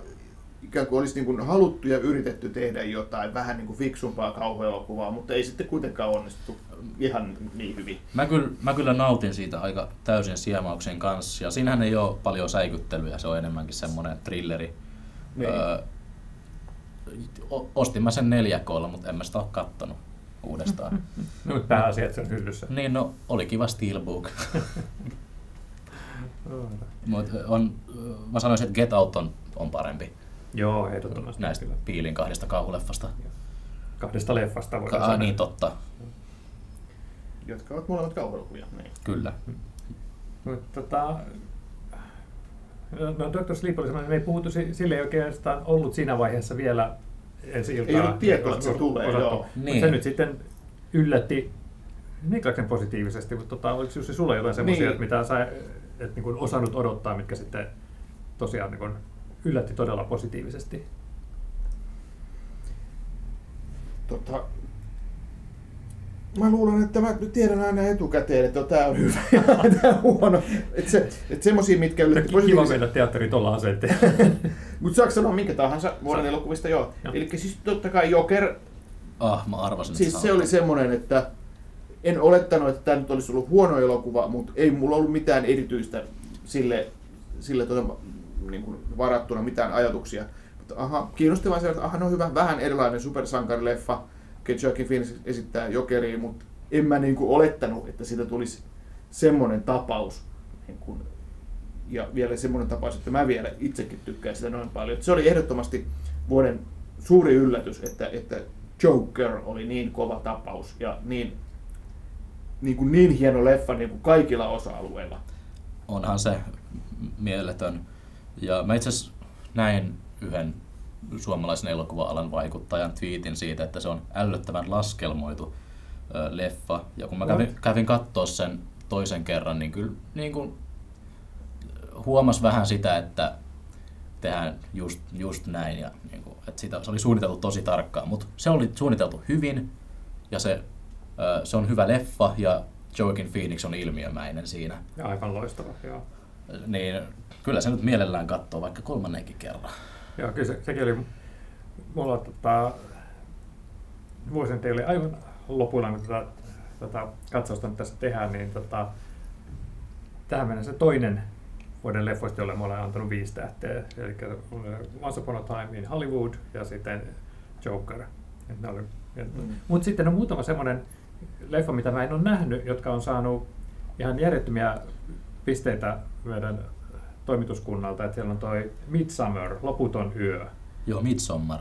Speaker 3: ikään kuin olisi niin kuin haluttu ja yritetty tehdä jotain vähän niin kuin fiksumpaa kauhuelokuvaa, mutta ei sitten kuitenkaan onnistuttu ihan niin hyvin.
Speaker 2: Mä, kyllä, mä kyllä nautin siitä aika täysin siemauksen kanssa. Ja siinähän ei ole paljon säikyttelyä, se on enemmänkin semmoinen thrilleri.
Speaker 3: Niin.
Speaker 2: Öö, ostin mä sen 4K, mutta en mä sitä ole kattonut uudestaan.
Speaker 4: no, mutta pääasia, että se on hyllyssä.
Speaker 2: niin no, oli kiva Steelbook. Mut on, mä sanoisin, että Get Out on, on parempi
Speaker 4: Joo, ehdottomasti.
Speaker 2: näistä
Speaker 4: kyllä.
Speaker 2: Piilin kahdesta kauhuleffasta.
Speaker 4: Kahdesta leffasta voidaan
Speaker 2: Ka-
Speaker 4: sanoa.
Speaker 2: niin totta,
Speaker 3: Jotka ovat molemmat kauhuelokuvia. Niin.
Speaker 2: kyllä.
Speaker 4: Mutta tota, no Dr. Sleep oli semmoinen, me ei puhuttu, si- sille ei oikeastaan ollut siinä vaiheessa vielä ensi iltaa.
Speaker 3: Ei ollut tietoa, että se tulee,
Speaker 4: osattu.
Speaker 3: joo.
Speaker 2: Niin.
Speaker 4: Se nyt sitten yllätti Niklaksen positiivisesti, mutta tota, oliko Jussi sulla jotain semmoisia,
Speaker 3: Niin.
Speaker 4: mitä sä et niin kuin osannut odottaa, mitkä sitten tosiaan niin kuin yllätti todella positiivisesti?
Speaker 3: Tota, mä luulen, että mä nyt tiedän aina etukäteen, että tämä on hyvä ja tämä on huono. Että se, että semmosia, mitkä yllätti
Speaker 4: Kiva
Speaker 3: positiivisesti.
Speaker 4: mennä teatteriin tuolla asenteella.
Speaker 3: Mutta saako sanoa minkä tahansa vuoden elokuvista? Joo.
Speaker 4: Joo.
Speaker 3: Eli siis totta kai Joker,
Speaker 2: Ah, mä arvasin, että
Speaker 3: siis se
Speaker 2: sanot
Speaker 3: oli semmoinen, että en olettanut, että tämä nyt olisi ollut huono elokuva, mutta ei mulla ollut mitään erityistä sille, sille tuota, niin kuin varattuna mitään ajatuksia. Mutta aha, kiinnostavaa se, että aha, no hyvä, vähän erilainen supersankarileffa. Joaquin Phoenix esittää Jokeriin, mutta en mä niin kuin olettanut, että siitä tulisi semmoinen tapaus. Niin kuin, ja vielä semmoinen tapaus, että mä vielä itsekin tykkään sitä noin paljon. Se oli ehdottomasti vuoden suuri yllätys, että, että Joker oli niin kova tapaus ja niin, niin, kuin niin hieno leffa niin kuin kaikilla osa-alueilla.
Speaker 2: onhan se mieletön. Ja mä itse näin yhden suomalaisen elokuva-alan vaikuttajan twiitin siitä, että se on ällöttävän laskelmoitu ö, leffa. Ja kun mä kävin, kävin katsoa sen toisen kerran, niin kyllä niin kuin huomas vähän sitä, että tehdään just, just näin. Ja niin kuin, että sitä, se oli suunniteltu tosi tarkkaan, mutta se oli suunniteltu hyvin ja se, ö, se on hyvä leffa ja Joaquin Phoenix on ilmiömäinen siinä.
Speaker 4: Ja aivan loistava, joo.
Speaker 2: Niin kyllä se nyt mielellään katsoo vaikka kolmannenkin kerran.
Speaker 4: Joo, kyllä se, sekin oli, mulla tota, vuosien teille aivan lopuilla, kun tätä, tätä katsausta nyt tässä tehdään, niin tota, tähän mennessä se toinen vuoden leffoista, jolle mä olen antanut viisi tähteä. Eli Once Upon a Time in Hollywood ja sitten Joker.
Speaker 3: Mm.
Speaker 4: Mutta sitten on muutama semmoinen leffa, mitä mä en ole nähnyt, jotka on saanut ihan järjettömiä pisteitä meidän toimituskunnalta. Että siellä on toi Midsummer, Loputon yö.
Speaker 2: Joo, Midsommar.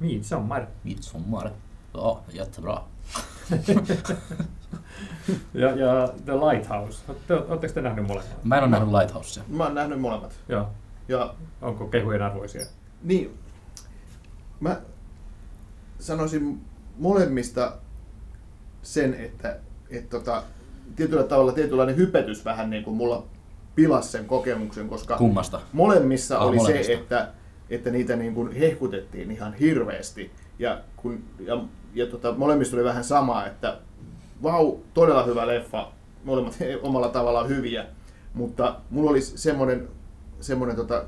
Speaker 4: Midsommar.
Speaker 2: Midsommar. Ja, jättebra.
Speaker 4: Ja, ja The Lighthouse. Oletteko te nähneet molemmat?
Speaker 2: Mä en ole nähnyt Lighthousea.
Speaker 3: Mä oon nähnyt molemmat.
Speaker 4: Joo.
Speaker 3: Ja
Speaker 4: Onko kehujen arvoisia?
Speaker 3: niin, mä sanoisin molemmista sen, että, että tota, tietyllä tavalla tietynlainen hypetys vähän niin kuin mulla pilasi sen kokemuksen, koska
Speaker 2: Kummasta?
Speaker 3: molemmissa
Speaker 2: Ah,
Speaker 3: oli
Speaker 2: molemmista.
Speaker 3: se, että, että niitä niin kuin hehkutettiin ihan hirveästi. Ja, kun, ja, ja tota, molemmissa oli vähän sama, että vau, todella hyvä leffa, molemmat omalla tavallaan hyviä, mutta mulla oli semmoinen, semmoinen tota,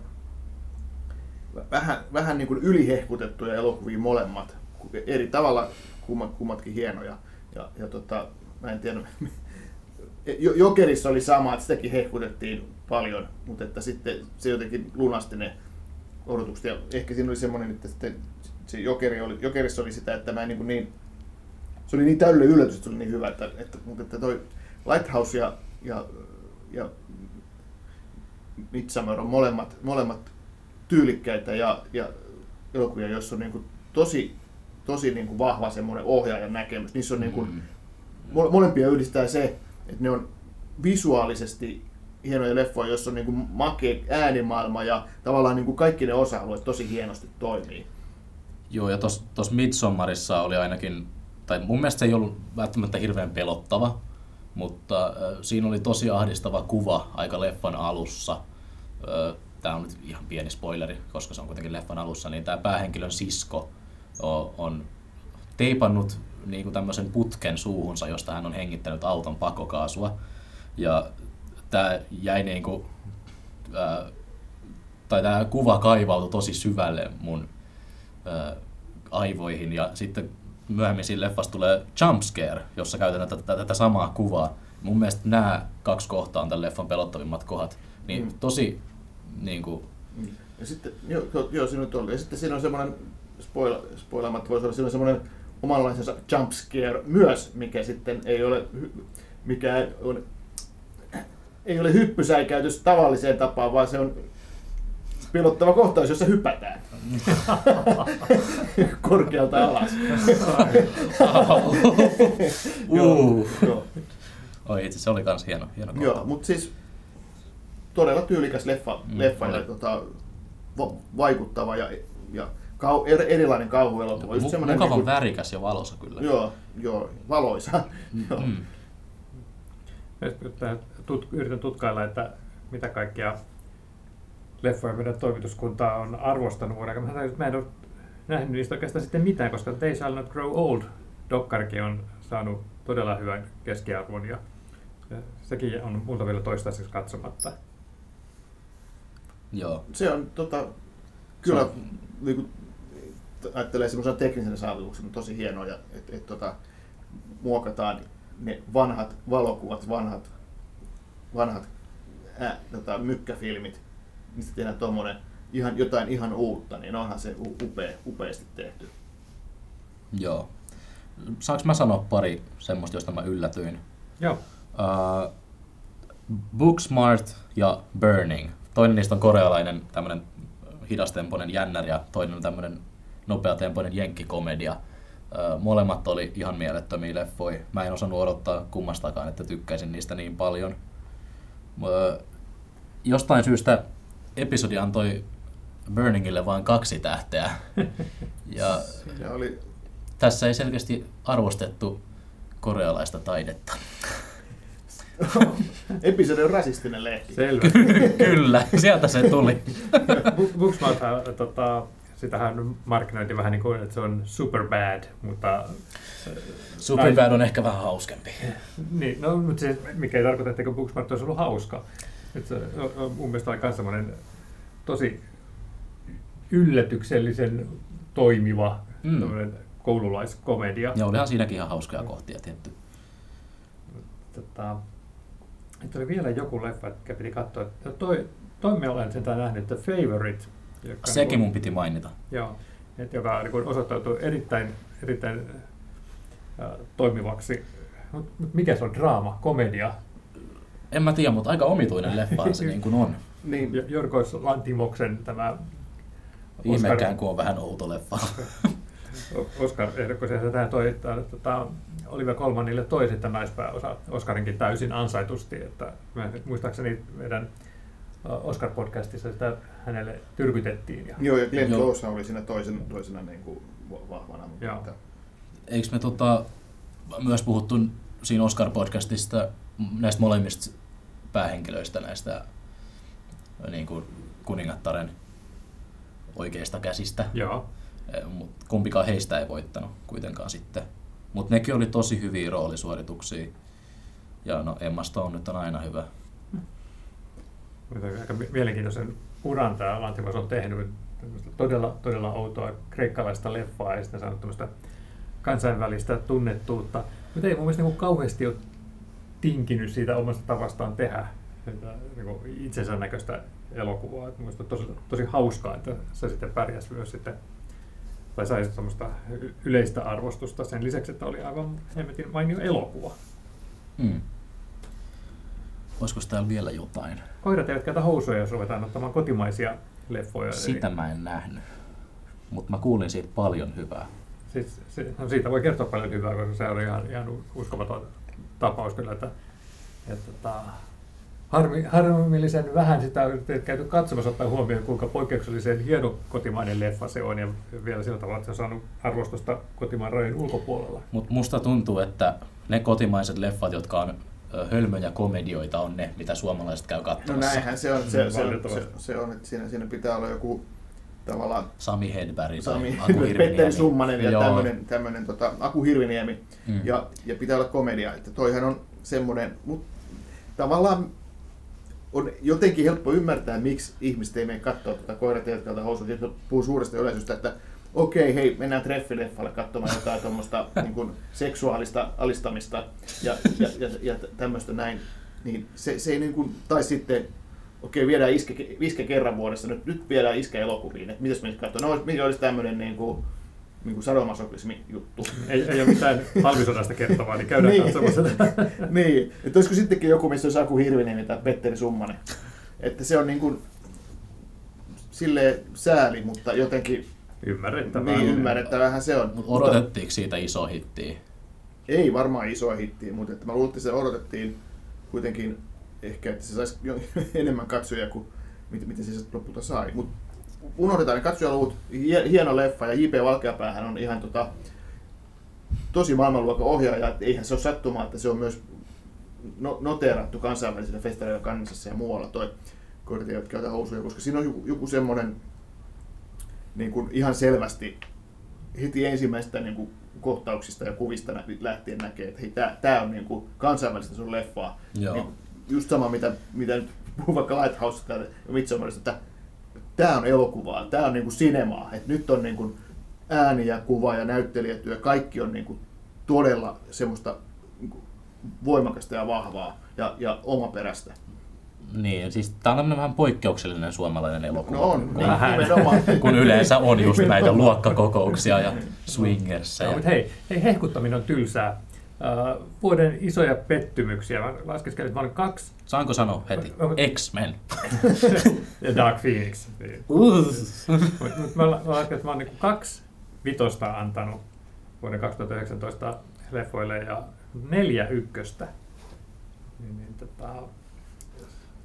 Speaker 3: vähän, vähän niin kuin ylihehkutettuja elokuvia molemmat, eri tavalla kummat, kummatkin hienoja. Ja, ja tota, mä en tiedä, Jokerissa oli sama, että sitäkin hehkutettiin paljon, mutta että sitten se jotenkin lunasti ne odotukset. Ja ehkä siinä oli semmoinen, että sitten se Jokeri oli, Jokerissa oli sitä, että mä en niin, kuin niin se oli niin täydellinen yllätys, että se oli niin hyvä, että, että, mutta että toi Lighthouse ja, ja, ja Midsummer on molemmat, molemmat tyylikkäitä ja, ja elokuvia, joissa on niin kuin tosi, tosi niin kuin vahva semmoinen ohjaajan näkemys. Niissä on niin kuin,
Speaker 2: Mm.
Speaker 3: Mole- molempia yhdistää se, että ne on visuaalisesti hienoja leffoja, joissa on niin kuin makea äänimaailma ja tavallaan niin kuin kaikki ne osa-alueet tosi hienosti toimii.
Speaker 2: Joo, ja tuossa Midsommarissa oli ainakin, tai mun mielestä se ei ollut välttämättä hirveän pelottava, mutta äh, siinä oli tosi ahdistava kuva aika leffan alussa. Äh, tämä on nyt ihan pieni spoileri, koska se on kuitenkin leffan alussa, niin tämä päähenkilön sisko on teipannut niin kuin tämmöisen putken suuhunsa, josta hän on hengittänyt auton pakokaasua. Ja tämä jäi niin kuin, ää, tai tämä kuva kaivautui tosi syvälle mun ää, aivoihin ja sitten myöhemmin siinä leffassa tulee jumpscare, jossa käytetään tätä, tätä samaa kuvaa. Mun mielestä nämä kaksi kohtaa on tämän leffan pelottavimmat kohdat. Niin
Speaker 3: Mm.
Speaker 2: tosi niin kuin,
Speaker 3: Ja sitten, joo, joo, siinä nyt oli. Ja sitten siinä on semmoinen, spoil, spoilaamatta voisi olla, siinä on semmoinen omanlaisensa jump scare myös, mikä sitten ei ole, mikä on, ei ole hyppysäikäytys tavalliseen tapaan, vaan se on pelottava kohtaus, jossa hypätään korkealta alas.
Speaker 2: Uh.
Speaker 3: joo,
Speaker 2: Oi itse se oli kans hieno, hieno kohta.
Speaker 3: joo mutta siis todella tyylikäs leffa,
Speaker 2: Mm,
Speaker 3: leffa ja tota, va- vaikuttava ja, ja kau, er, erilainen kauhuelokuva. Just
Speaker 2: Mu- mukavan
Speaker 3: niinku-
Speaker 2: värikäs ja valosa kyllä.
Speaker 3: Joo, joo, valoisa. joo.
Speaker 2: Mm.
Speaker 4: Että tut, yritän tutkailla, että mitä kaikkia leffoja meidän toimituskunta on arvostanut vuoden aikana. Mä, mä en ole nähnyt niistä oikeastaan sitten mitään, koska They Shall Not Grow Old dokkarikin on saanut todella hyvän keskiarvon ja sekin on multa vielä toistaiseksi katsomatta.
Speaker 2: Joo.
Speaker 3: Se on tota, kyllä,
Speaker 2: Se
Speaker 3: niin kuin, ajattelee semmoisen teknisen saavutuksen tosi hienoa, ja että et, tota, muokataan ne vanhat valokuvat, vanhat, vanhat ää, tota, mykkäfilmit, mistä tehdään tuommoinen ihan, jotain ihan uutta, niin onhan se upea, upeasti tehty.
Speaker 2: Joo. Saanko mä sanoa pari semmoista, josta mä yllätyin?
Speaker 4: Joo,
Speaker 2: Uh, Booksmart ja Burning. Toinen niistä on korealainen tämmönen hidastempoinen jännär ja toinen on tämmönen nopeatempoinen jenkkikomedia. Molemmat oli ihan mielettömiä leffoja. Mä en osannut odottaa kummastakaan, että tykkäisin niistä niin paljon. Jostain syystä episodi antoi Burningille vain kaksi tähteä. ja
Speaker 3: oli,
Speaker 2: tässä ei selkeästi arvostettu korealaista taidetta.
Speaker 3: episodi on rasistinen lehti.
Speaker 4: selvä.
Speaker 2: Kyllä, sieltä se tuli.
Speaker 4: Booksmart, tota, sitähän markkinointi vähän niin kuin, että se on super bad, mutta
Speaker 2: Superbad on ehkä vähän hauskempi.
Speaker 4: niin, no, mutta se, mikä ei tarkoita, etteikö Booksmart olisi ollut hauska. Et se mun mielestä oli myös semmoinen tosi yllätyksellisen toimiva
Speaker 2: Mm.
Speaker 4: mm. koululaiskomedia.
Speaker 2: Ja olihan siinäkin ihan hauskoja kohtia tietty.
Speaker 4: Tota, nyt oli vielä joku leffa, joka piti katsoa. että Toi, toi me olen sitä nähnyt, The Favorite. Joka
Speaker 2: Sekin
Speaker 4: niin
Speaker 2: mun piti mainita.
Speaker 4: Joo, et joka niin osoittautui erittäin, erittäin äh, toimivaksi. Mut, mut mikä se on? Draama, komedia.
Speaker 2: En mä tiedä, mutta aika omituinen leffa se niin kuin on.
Speaker 3: Niin,
Speaker 4: Jo- Jorgos Lantimoksen tämä
Speaker 2: Ihmekään, kun on vähän outo leffa.
Speaker 4: Oscar ehdokkuus, ja tähän toi, tää- tota, Olivia Colmanille toi sitten naispääosa Oscarinkin täysin ansaitusti, että mä, muistaakseni meidän Oscar-podcastissa sitä hänelle tyrkytettiin. Ja,
Speaker 3: joo, ja Glenn
Speaker 2: Joo.
Speaker 3: Close oli siinä toisen, toisena niin kuin va- vahvana. Mutta
Speaker 4: Joo.
Speaker 3: että,
Speaker 2: Eikö me tota, myös puhuttu siinä Oscar-podcastista näistä molemmista päähenkilöistä, näistä niin kuin kuningattaren oikeista käsistä.
Speaker 4: joo,
Speaker 2: mut kumpikaan heistä ei voittanut kuitenkaan sitten. Mutta nekin oli tosi hyviä roolisuorituksia. Ja no Emma Stone nyt on aina hyvä.
Speaker 4: Aika mi- mielenkiintoisen uran tämä Lantimos on tehnyt. Todella, todella outoa kreikkalaista leffaa ja sitten saanut tämmöistä kansainvälistä tunnettuutta. Mutta ei mun mielestä niin kauheasti ole tinkinyt siitä omasta tavastaan tehdä sitä, niin itsensä näköistä elokuvaa. Et mun mielestä on tosi, tosi hauskaa, että se sitten pärjäsi myös sitten tai sai semmoista yleistä arvostusta sen lisäksi, että oli aivan hemmetin mainio elokuva.
Speaker 2: Mm. Olisiko täällä vielä jotain?
Speaker 4: Koirat eivät käytä housuja, jos ruvetaan ottamaan kotimaisia leffoja. Eli-
Speaker 2: Sitä mä en nähnyt. Mutta mä kuulin siitä paljon hyvää.
Speaker 4: Siis, se, no siitä voi kertoa paljon hyvää, koska se oli ihan, ihan uskomaton tapaus kyllä, että, että tota, harmi, harmillisen vähän sitä on käyty katsomassa ottaa huomioon, kuinka poikkeuksellisen hieno kotimainen leffa se on ja vielä sillä tavalla, että se on saanut arvostusta kotimaan rajojen ulkopuolella.
Speaker 2: Mutta musta tuntuu, että ne kotimaiset leffat, jotka on hölmöjä komedioita, on ne, mitä suomalaiset käy
Speaker 3: no
Speaker 2: katsomassa.
Speaker 3: näinhän se on, se, se, on, se,
Speaker 4: Valitettavasti.
Speaker 3: se on, että siinä, siinä pitää olla joku tavallaan
Speaker 2: Sami Hedberg
Speaker 3: Sami,
Speaker 2: tai Aku Hirviniemi.
Speaker 3: Petteri Summanen ja
Speaker 2: Joo.
Speaker 3: tämmöinen, tämmöinen tota, Aku Hirviniemi.
Speaker 2: Mm.
Speaker 3: Ja, ja pitää olla komedia. Että toihan on semmoinen, mutta tavallaan on jotenkin helppo ymmärtää, miksi ihmiset ei mene katsoa tuota koirat housut. Ja puhuu suuresta yleisöstä, että okei, hei, mennään treffileffalle katsomaan jotain tuommoista niin kuin seksuaalista alistamista ja, ja, ja, ja tämmöistä näin. Niin se, se ei niin kuin, tai sitten okei, viedään iske, iske kerran vuodessa, nyt, nyt viedään iske elokuviin, että mitäs me nyt katsoa. No, mikä olisi tämmöinen niin kuin, niin kuin sadomasokismi juttu.
Speaker 4: Ei, ei ole mitään talvisodasta kertovaa, niin käydään
Speaker 3: Niin.
Speaker 4: tätä.
Speaker 3: niin, että olisiko sittenkin joku, missä olisi Aku Hirviniemi tai Petteri Summanen. Että se on niin kuin, silleen sääli, mutta jotenkin
Speaker 4: Ymmärrettävää.
Speaker 3: niin ymmärrettävähän se on.
Speaker 2: Odotettiinko siitä iso hittiä?
Speaker 3: Ei varmaan isoa hittiä, mutta että mä luulen, että se odotettiin kuitenkin ehkä, että se saisi jo- enemmän katsojia kuin mitä, mitä se lopulta sai. Mutta unohdetaan ne katsojaluvut, Hie- hieno leffa ja J.P. Valkeapäähän on ihan tota, tosi maailmanluokan ohjaaja, että eihän se ole sattumaa, että se on myös no, noteerattu kansainvälisillä festareilla Cannesissa ja muualla toi kortit käytä housuja, koska siinä on joku, joku semmoinen niin kuin ihan selvästi heti ensimmäistä niin kuin kohtauksista ja kuvista lähtien näkee, että hei, tää, tää on niin kuin kansainvälistä sun leffaa.
Speaker 2: Joo.
Speaker 3: Niin, just sama, mitä, mitä nyt puhuu vaikka Lighthouse ja Midsommarista, että tää on elokuvaa, tää on niin kuin sinemaa, että nyt on niin kuin ääni ja kuva ja näyttelijätyö, kaikki on niin kuin todella semmoista niin kuin voimakasta ja vahvaa ja, ja omaperäistä.
Speaker 2: Niin, siis tää on tämmönen vähän poikkeuksellinen suomalainen elokuva.
Speaker 3: No on,
Speaker 2: kun,
Speaker 3: niin,
Speaker 4: Vähän.
Speaker 2: kun yleensä on just näitä luokkakokouksia ja swingersseja.
Speaker 4: No, mutta hei, hei, hehkuttaminen on tylsää. Uh, vuoden isoja pettymyksiä. Mä laskeskelin, että mä olin kaksi
Speaker 2: Saanko sanoa heti?
Speaker 4: Onko-
Speaker 2: X-Men.
Speaker 4: ja Dark Phoenix. Mutta mut mä la- mä lasken, että mä oon niinku kaksi vitosta antanut vuoden 2019 leffoille ja neljä ykköstä. Niin, niin, tota,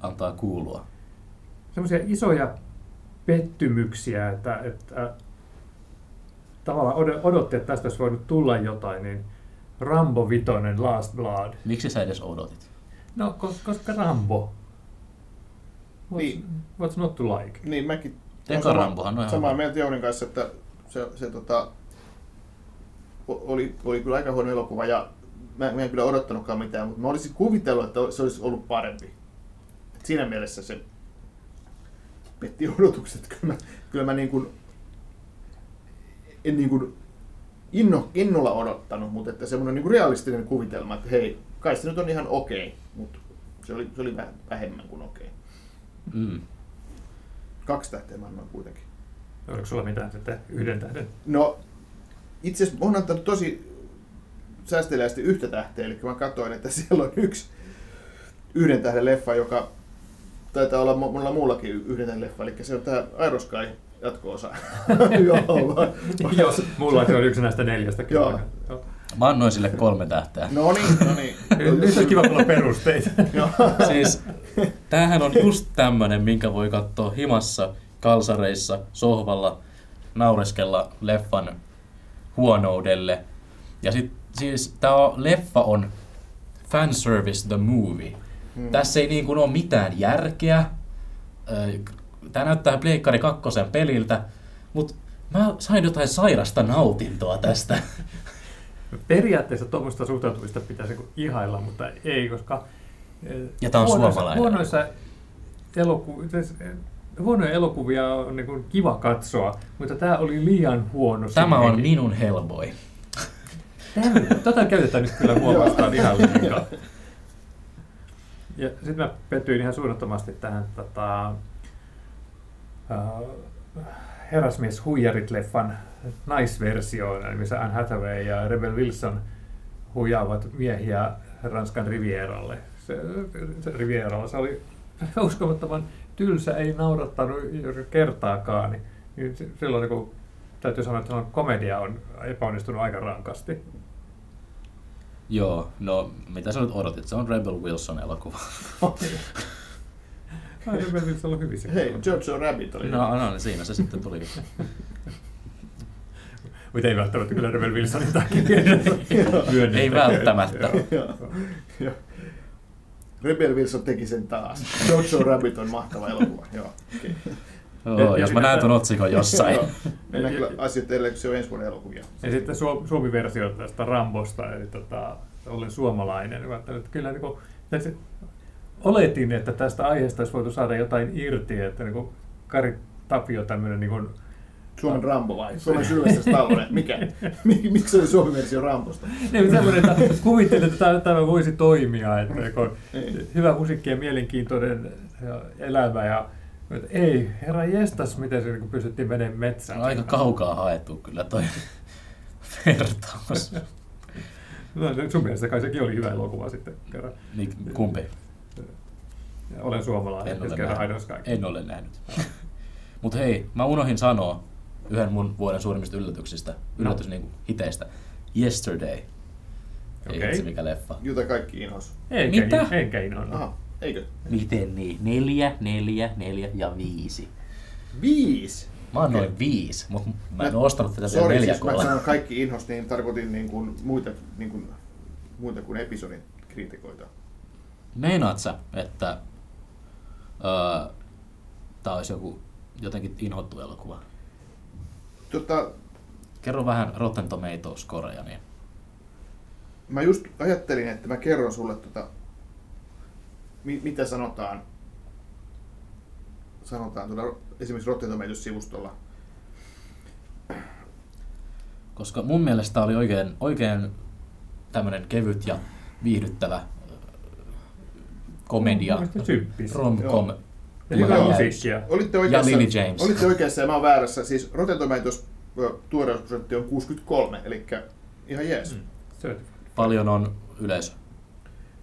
Speaker 2: Antaa kuulua.
Speaker 4: semmoisia isoja pettymyksiä, että, että tavallaan od- odotti, että tästä olisi voinut tulla jotain, niin Rambo Vitoinen Last Blood.
Speaker 2: Miksi sä edes odotit?
Speaker 4: No, kos- koska Rambo. What's,
Speaker 3: Niin.
Speaker 4: what's not to like?
Speaker 3: Niin, mäkin
Speaker 2: Eka
Speaker 3: sama-
Speaker 2: Rambohan on ihan
Speaker 3: Samaa mieltä Jounin kanssa, että se, se tota, oli, oli kyllä aika huono elokuva ja mä, mä en kyllä odottanutkaan mitään, mutta mä olisin kuvitellut, että se olisi ollut parempi. Siinä mielessä se petti odotukset. Kyllä mä, kyllä mä niin kuin, en niin kuin inno, innolla odottanut, mutta että semmoinen niin kuin realistinen kuvitelma, että hei, kai se nyt on ihan okei, mutta se oli, se oli vähän vähemmän kuin okei.
Speaker 2: Mm.
Speaker 3: Kaksi tähteä mä annoin kuitenkin.
Speaker 4: Oliko sulla mitään sitten yhden tähden?
Speaker 3: No, itse asiassa olen antanut tosi säästeliästi yhtä tähteä, eli mä katsoin, että siellä on yksi yhden tähden leffa, joka taitaa olla mo- monella muullakin yhden leffa, eli se on tämä Aerosky jatko-osa. Joo.
Speaker 4: Jos mulla on yksi näistä neljästä. kyllä.
Speaker 3: Joo.
Speaker 2: Mä annoin sille kolme tähteä.
Speaker 3: No niin, no niin.
Speaker 4: Nyt on kiva kuulla perusteita.
Speaker 3: Joo.
Speaker 2: Siis tämähän on just tämmönen, minkä voi katsoa himassa, kalsareissa, sohvalla, naureskella leffan huonoudelle. Ja sit siis tää on, leffa on fanservice the movie.
Speaker 3: Hmm.
Speaker 2: Tässä ei niin kuin ole mitään järkeä. Tämä näyttää Pleikkari kakkosen peliltä, mutta mä sain jotain sairasta nautintoa tästä.
Speaker 4: Periaatteessa tuommoista suhtautumista pitäisi niinku ihailla, mutta ei, koska eh,
Speaker 2: Ja tää on
Speaker 4: huonoissa,
Speaker 2: suomalainen.
Speaker 4: huonoissa eloku, eh, huonoja elokuvia on niin kiva katsoa, mutta tämä oli liian huono.
Speaker 2: Tämä on minun Hellboy.
Speaker 4: Tämä, tätä käytetään nyt kyllä mua vastaan ihan liikaa. Ja sitten mä pettyin ihan suunnattomasti tähän tota, uh, Herrasmies Huijarit-leffan naisversioon, missä Anne Hathaway ja Rebel Wilson huijaavat miehiä Ranskan Rivieralle. Se, se Rivieralla se oli uskomattoman tylsä, ei naurattanut kertaakaan. Niin, silloin kuin, täytyy sanoa, että komedia on epäonnistunut aika rankasti.
Speaker 2: Joo, no mitä sä nyt odotit? Se on Rebel Wilson elokuva.
Speaker 4: Ai, Rebel Wilson on hyvissä.
Speaker 3: Hei, Jojo Rabbit oli.
Speaker 2: No, no niin siinä se sitten tuli.
Speaker 4: Mutta ei välttämättä kyllä Rebel Wilsonin takia.
Speaker 2: Ei välttämättä.
Speaker 3: Rebel Wilson teki sen taas. Jojo Rabbit on mahtava elokuva. Joo. Okay.
Speaker 2: Joo, jos mä näen ton otsikon jossain.
Speaker 3: Mennään kyllä asiat edelleen, kun se on ensi vuoden elokuvia.
Speaker 4: Ja sitten Suom- Suomi-versio tästä Rambosta, eli tota, olen suomalainen. Että kyllä niin kuin, tässä, oletin, että tästä aiheesta olisi voitu saada jotain irti, että niin kuin Kari Tapio tämmöinen niin kuin,
Speaker 3: Suomen Rambo vai? Suomen Sylvester Stallone. Mikä? Mik- Miksi se oli Suomen versio Rambosta?
Speaker 4: niin, semmoinen, että kuvittelin, että tämä, voisi toimia, että kun
Speaker 3: Ei.
Speaker 4: hyvä musiikki ja mielenkiintoinen elämä ja mutta ei, herra jestas, miten se niin pystyttiin menemään metsään.
Speaker 2: Aika kaukaa haettu kyllä toi vertaus.
Speaker 4: No, se- sun mielestä kai sekin oli hyvä elokuva sitten kerran.
Speaker 2: Niin, kumpi?
Speaker 4: Ja olen suomalainen,
Speaker 2: En ole
Speaker 4: kerran
Speaker 2: nähnyt. En ole nähnyt. Mutta hei, mä unohdin sanoa yhden mun vuoden suurimmista yllätyksistä, yllätys
Speaker 4: No.
Speaker 2: niin kuin hiteistä. Yesterday. Ei
Speaker 4: Okei.
Speaker 2: itse mikä leffa.
Speaker 3: Jota kaikki inhos.
Speaker 4: Enkä,
Speaker 2: Mitä?
Speaker 4: enkä inhoa.
Speaker 3: Aha, eikö?
Speaker 2: Miten niin? Neljä, neljä, neljä ja viisi.
Speaker 3: Viisi.
Speaker 2: Mä annoin viisi, mutta mä en oo ostanut tätä
Speaker 3: Sori,
Speaker 2: neljä
Speaker 3: siis mä
Speaker 2: kolla.
Speaker 3: sanoin kaikki inhos, niin tarkoitin niin kuin muita, niin kuin, muita kuin episodin kriitikoita.
Speaker 2: meinaat sä, että öö, tää olisi joku jotenkin inhottu elokuva?
Speaker 3: Tota,
Speaker 2: Kerro vähän Rotten Tomatoes koreja, niin
Speaker 3: mä just ajattelin, että mä kerron sulle tota, mi- mitä sanotaan, sanotaan tuolla esimerkiksi Rotten Tomatoes-sivustolla.
Speaker 2: koska mun mielestä tää oli oikein, oikein tämmönen kevyt ja viihdyttävä öö, komedia, rom-com.
Speaker 4: Ja
Speaker 3: Joo.
Speaker 4: musiikkia.
Speaker 3: Olitte oikeassa,
Speaker 2: Lily James.
Speaker 3: Olitte oikeassa ja mä oon väärässä. Siis Rotten Tomatoes tuoreusprosentti on 63, eli ihan jees.
Speaker 4: Mm.
Speaker 2: Paljon on yleisö.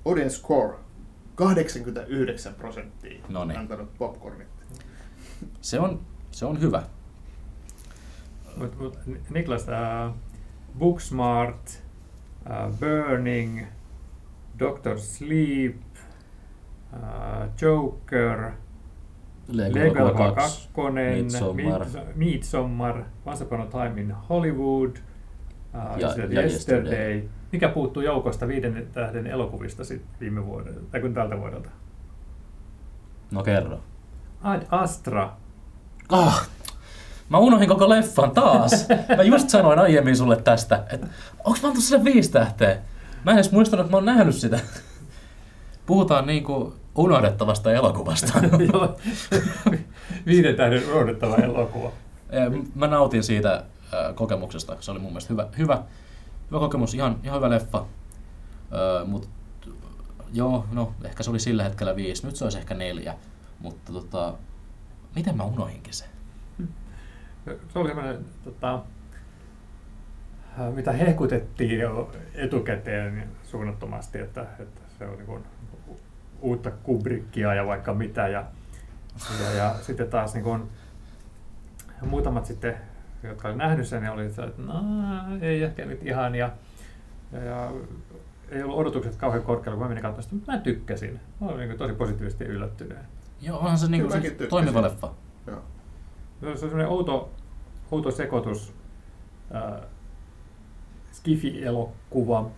Speaker 3: Audience score 89 prosenttia
Speaker 2: Noniin.
Speaker 3: antanut popcornit.
Speaker 2: Se on, se on hyvä.
Speaker 4: Mut, mut, Niklas, uh, Booksmart, uh, Burning, Doctor Sleep, uh, Joker,
Speaker 2: Lego
Speaker 4: Lego
Speaker 2: Elokuva
Speaker 4: 2,
Speaker 2: 2,
Speaker 4: Midsommar, Once Upon a Time in Hollywood, uh,
Speaker 2: ja,
Speaker 4: ja Yesterday.
Speaker 2: Yesterday.
Speaker 4: Mikä puuttuu joukosta viiden tähden elokuvista sit viime vuodelta, tai kun tältä vuodelta?
Speaker 2: No kerro.
Speaker 4: Ad Astra.
Speaker 2: Ah, mä unohdin koko leffan taas. Mä just sanoin aiemmin sulle tästä, että onks mä antanut sille viisi tähteä? Mä en edes muistanut, että mä oon nähnyt sitä. Puhutaan niinku unohdettavasta elokuvasta.
Speaker 4: Viiden tähden odotettava elokuva.
Speaker 2: Mä nautin siitä äh, kokemuksesta. Se oli mun mielestä hyvä, hyvä, hyvä kokemus, ihan, ihan hyvä leffa. Äh, mut, joo, no ehkä se oli sillä hetkellä viisi. Nyt se olisi ehkä neljä. Mutta tota, miten mä unohinkin sen?
Speaker 4: Se oli semmoinen, tota, mitä hehkutettiin jo etukäteen suunnattomasti, että, että se on niin kuin uutta Kubrickia ja vaikka mitä. Ja, ja, ja sitten taas niin kuin, muutamat sitten, jotka oli nähnyt sen, niin oli se, että no, ei ehkä nyt ihan. Ja, ja, ja ei ollut odotukset kauhean korkealla, kun mä menin katsomaan sitä, mutta mä tykkäsin. Mä olin niin kuin tosi positiivisesti yllättyneen.
Speaker 2: Joo, onhan se, niinku,
Speaker 3: Kyllä
Speaker 2: se toimiva leffa.
Speaker 3: Joo.
Speaker 4: Se on sellainen outo, outo sekoitus äh, skifi-elokuva,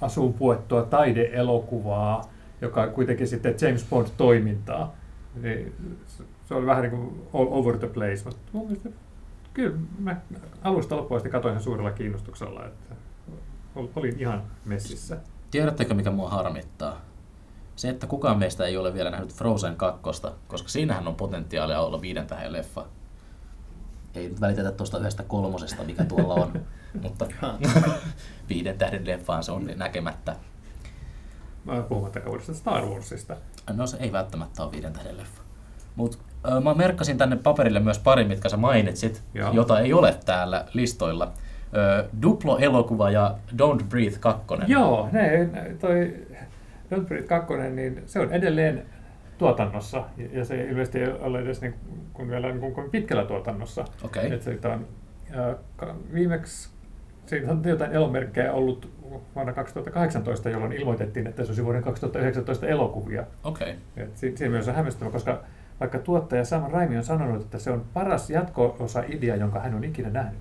Speaker 4: asuun puettua taideelokuvaa, joka on kuitenkin sitten James Bond-toimintaa. Niin se- se oli vähän niin kuin all over the place, mutta mun mielestä, kyllä mä alusta loppuun asti katsoin sen suurella kiinnostuksella, että ol- olin ihan messissä.
Speaker 2: Tiedättekö, mikä mua harmittaa? Se, että kukaan meistä ei ole vielä nähnyt Frozen 2, koska siinähän on potentiaalia olla viiden tähden leffa. Ei nyt välitetä tuosta yhdestä kolmosesta, mikä tuolla on, mutta viiden tähden leffaan se on näkemättä.
Speaker 4: Mä puhumattakaan uudesta Star Warsista.
Speaker 2: No se ei välttämättä ole viiden tähden leffa. Mutta mä merkkasin tänne paperille myös pari, mitkä sä mainitsit,
Speaker 4: Joo.
Speaker 2: jota ei ole täällä listoilla. Duplo-elokuva ja Don't Breathe 2.
Speaker 4: Joo, ne, toi Don't Breathe 2, niin se on edelleen tuotannossa, ja- se ilmeisesti ei ole edes niin kuin vielä niin kuin pitkällä tuotannossa.
Speaker 2: Okei.
Speaker 4: Et siitä on, viimeksi siitä on jotain elomerkkejä ollut vuonna 2018, jolloin ilmoitettiin, että se olisi vuoden 2019 elokuvia.
Speaker 2: Okei.
Speaker 4: Et si- siinä myös on hämmästyttävä, koska vaikka tuottaja Sam Raimi on sanonut, että se on paras jatko-osa-idea, jonka hän on ikinä nähnyt.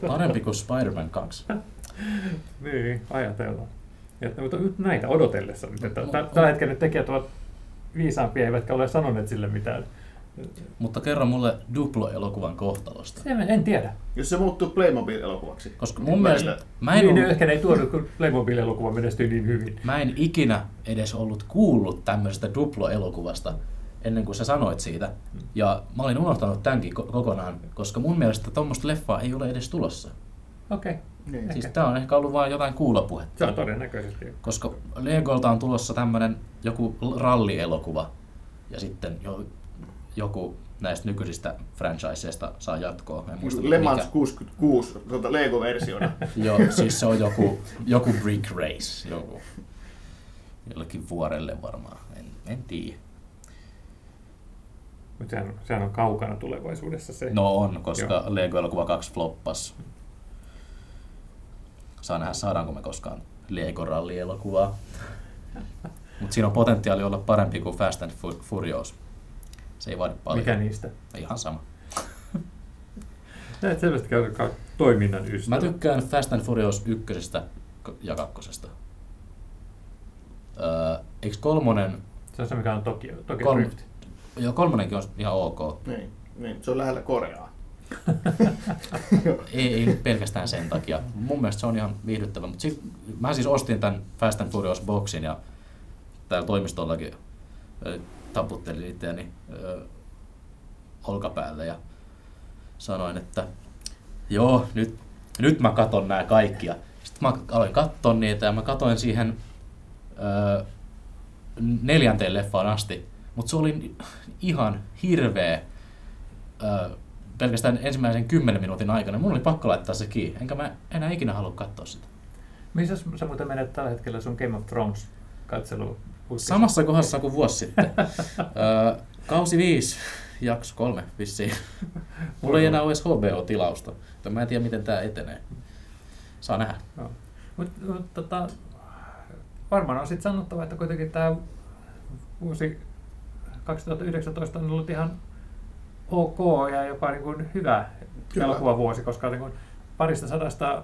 Speaker 2: Parempi kuin Spider-Man 2.
Speaker 4: Niin, ajatellaan. Ja, mutta nyt näitä odotellessa nyt, että tällä hetkellä ne tekijät ovat viisaampia, eivätkä ole sanoneet sille mitään.
Speaker 2: Mutta kerro mulle Duplo-elokuvan kohtalosta.
Speaker 4: En, en tiedä.
Speaker 3: Jos se muuttuu Playmobil-elokuvaksi.
Speaker 2: Koska mun
Speaker 3: Välillä.
Speaker 2: mielestä mä en,
Speaker 4: Niin,
Speaker 2: ollut,
Speaker 4: ehkä ne ei tuonut, kun Playmobil-elokuva menestyi niin hyvin.
Speaker 2: mä en ikinä edes ollut kuullut tämmöisestä Duplo-elokuvasta ennen kuin sä sanoit siitä. Ja mä olin unohtanut tämänkin ko- kokonaan, koska mun mielestä tuommoista leffaa ei ole edes tulossa.
Speaker 4: Okei. Okay.
Speaker 3: Niin.
Speaker 2: Siis tää on ehkä ollut vain jotain kuulopuhetta.
Speaker 4: Se on todennäköisesti.
Speaker 2: Koska Legolta on tulossa tämmönen joku rallielokuva ja sitten jo, joku näistä nykyisistä franchiseista saa jatkoa. En muista
Speaker 3: Le Mans
Speaker 2: mikä.
Speaker 3: 66, tuota Lego-versiona.
Speaker 2: Joo, siis se on joku, joku brick race, joku. Jollekin vuorelle varmaan, en, en tiedä.
Speaker 4: Mutta sehän, sehän on kaukana tulevaisuudessa se.
Speaker 2: No on, koska
Speaker 4: Joo.
Speaker 2: Lego-elokuva 2 floppas. Saa nähdä, saadaanko me koskaan Lego-rallielokuvaa. Mutta siinä on potentiaali olla parempi kuin Fast and Fu- Furious. Se ei vaadi paljon.
Speaker 4: Mikä niistä?
Speaker 2: Ihan sama.
Speaker 4: Sä et selvästi käy toiminnan ystävä.
Speaker 2: Mä tykkään Fast and Furious ykkösestä ja kakkosesta. Öö, eikö kolmonen,
Speaker 4: Se on se, mikä on Tokyo, Tokyo
Speaker 2: Kolme.
Speaker 4: Drift.
Speaker 2: Joo kolmonenkin on ihan ok.
Speaker 3: Niin, niin, se on lähellä Koreaa.
Speaker 2: Ei, ei pelkästään sen takia. Mun mielestä se on ihan viihdyttävä. Mutta sit, mä siis ostin tämän Fast and Furious boxin ja täällä toimistollakin ö, taputtelin itseäni ö, olkapäälle ja sanoin, että joo, nyt, nyt mä katon nämä kaikki. Ja Sitten mä aloin katsoa niitä ja mä katoin siihen ö, neljänteen leffaan asti. Mutta se oli ihan hirveä ö, pelkästään ensimmäisen kymmenen minuutin aikana. Mun oli pakko laittaa se kiinni, enkä mä enää ikinä halua katsoa sitä.
Speaker 4: Missä sä muuten menet tällä hetkellä sun Game of Thrones katselu?
Speaker 2: Samassa kohdassa kuin vuosi sitten. Ö, kausi 5, jakso 3 vissiin. Mulla ei enää ole edes HBO-tilausta, mä en tiedä miten tämä etenee. Saa nähdä.
Speaker 4: Joo. Mut, mut, tota, varmaan on sitten sanottava, että kuitenkin tämä vuosi 2019 on ollut ihan ok ja jopa niin kuin hyvä
Speaker 3: Kyllä.
Speaker 4: elokuvavuosi, koska niin kuin parista sadasta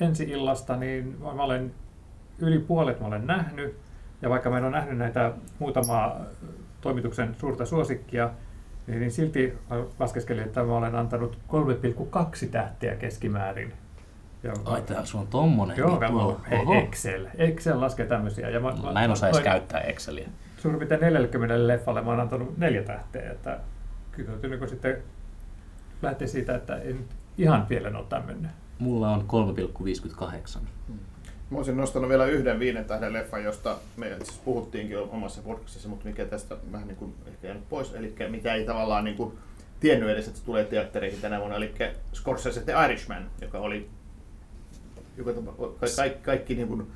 Speaker 4: ensi-illasta, niin mä olen yli puolet mä olen nähnyt. Ja vaikka mä en ole nähnyt näitä muutamaa toimituksen suurta suosikkia, niin, niin silti laskeskelin, että mä olen antanut 3,2 tähteä keskimäärin. Ja
Speaker 2: Ai, tää, sulla on tommonen.
Speaker 4: Joo, hei,
Speaker 2: Oho.
Speaker 4: Excel. Excel laskee tämmöisiä. Ja mä,
Speaker 2: Mä en osaa edes
Speaker 4: noin
Speaker 2: käyttää Exceliä.
Speaker 4: Suurin piirtein 40 leffalle mä oon antanut neljä tähteä. Että kyllä täytyy niin sitten lähteä siitä, että ei nyt ihan vielä ole tämmöinen.
Speaker 2: Mulla on 3,58.
Speaker 3: Mä olisin nostanut vielä yhden viiden tähden leffan, josta me siis puhuttiinkin omassa podcastissa, mutta mikä tästä vähän niin kuin ehkä jäänyt pois, eli mikä ei tavallaan niin kuin tiennyt edes, että se tulee teattereihin tänä vuonna, eli Scorsese The Irishman, joka oli joka, kaikki, kaikki niin kuin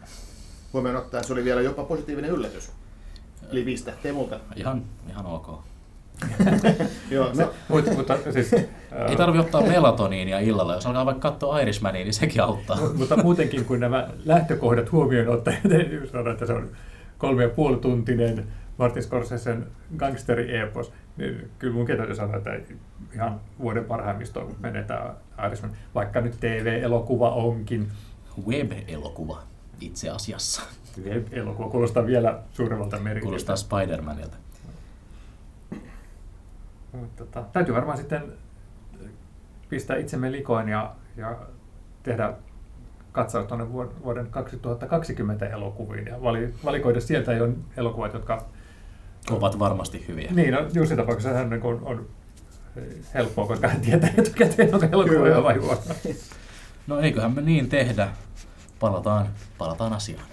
Speaker 3: huomioon ottaen, se oli vielä jopa positiivinen yllätys. Eli viisi tähteä multa.
Speaker 2: Ihan, ihan ok.
Speaker 3: Joo, no,
Speaker 4: Mut, mutta siis,
Speaker 2: Ei tarvi ottaa melatoniinia illalla. Jos alkaa vaikka katsoa Irishmania, niin sekin auttaa.
Speaker 4: Mu- mutta muutenkin kun nämä lähtökohdat huomioon ottaen, sanotaan, että se on kolme ja puoli tuntinen Martin Scorsesen gangsteri-epos, niin kyllä mun täytyy sanoa, että ihan vuoden parhaimmista menee tämä Irishman, vaikka nyt TV-elokuva onkin.
Speaker 2: Web-elokuva itse asiassa.
Speaker 4: Elokuva kuulostaa vielä suuremmalta merkitykseltä.
Speaker 2: Kuulostaa Spider-Manilta.
Speaker 4: Mutta Tota, täytyy varmaan sitten pistää itsemme likoon ja, ja tehdä katsaus tuonne vuoden 2020 elokuviin ja vali, valikoida sieltä jo elokuvat, jotka...
Speaker 2: Ovat varmasti hyviä.
Speaker 4: Niin, no, Jussi tapauksessa hän niin on, on helppoa, koska hän tietää etukäteen, onko hyvä vai huono.
Speaker 2: No eiköhän me niin tehdä. Palataan, palataan asiaan.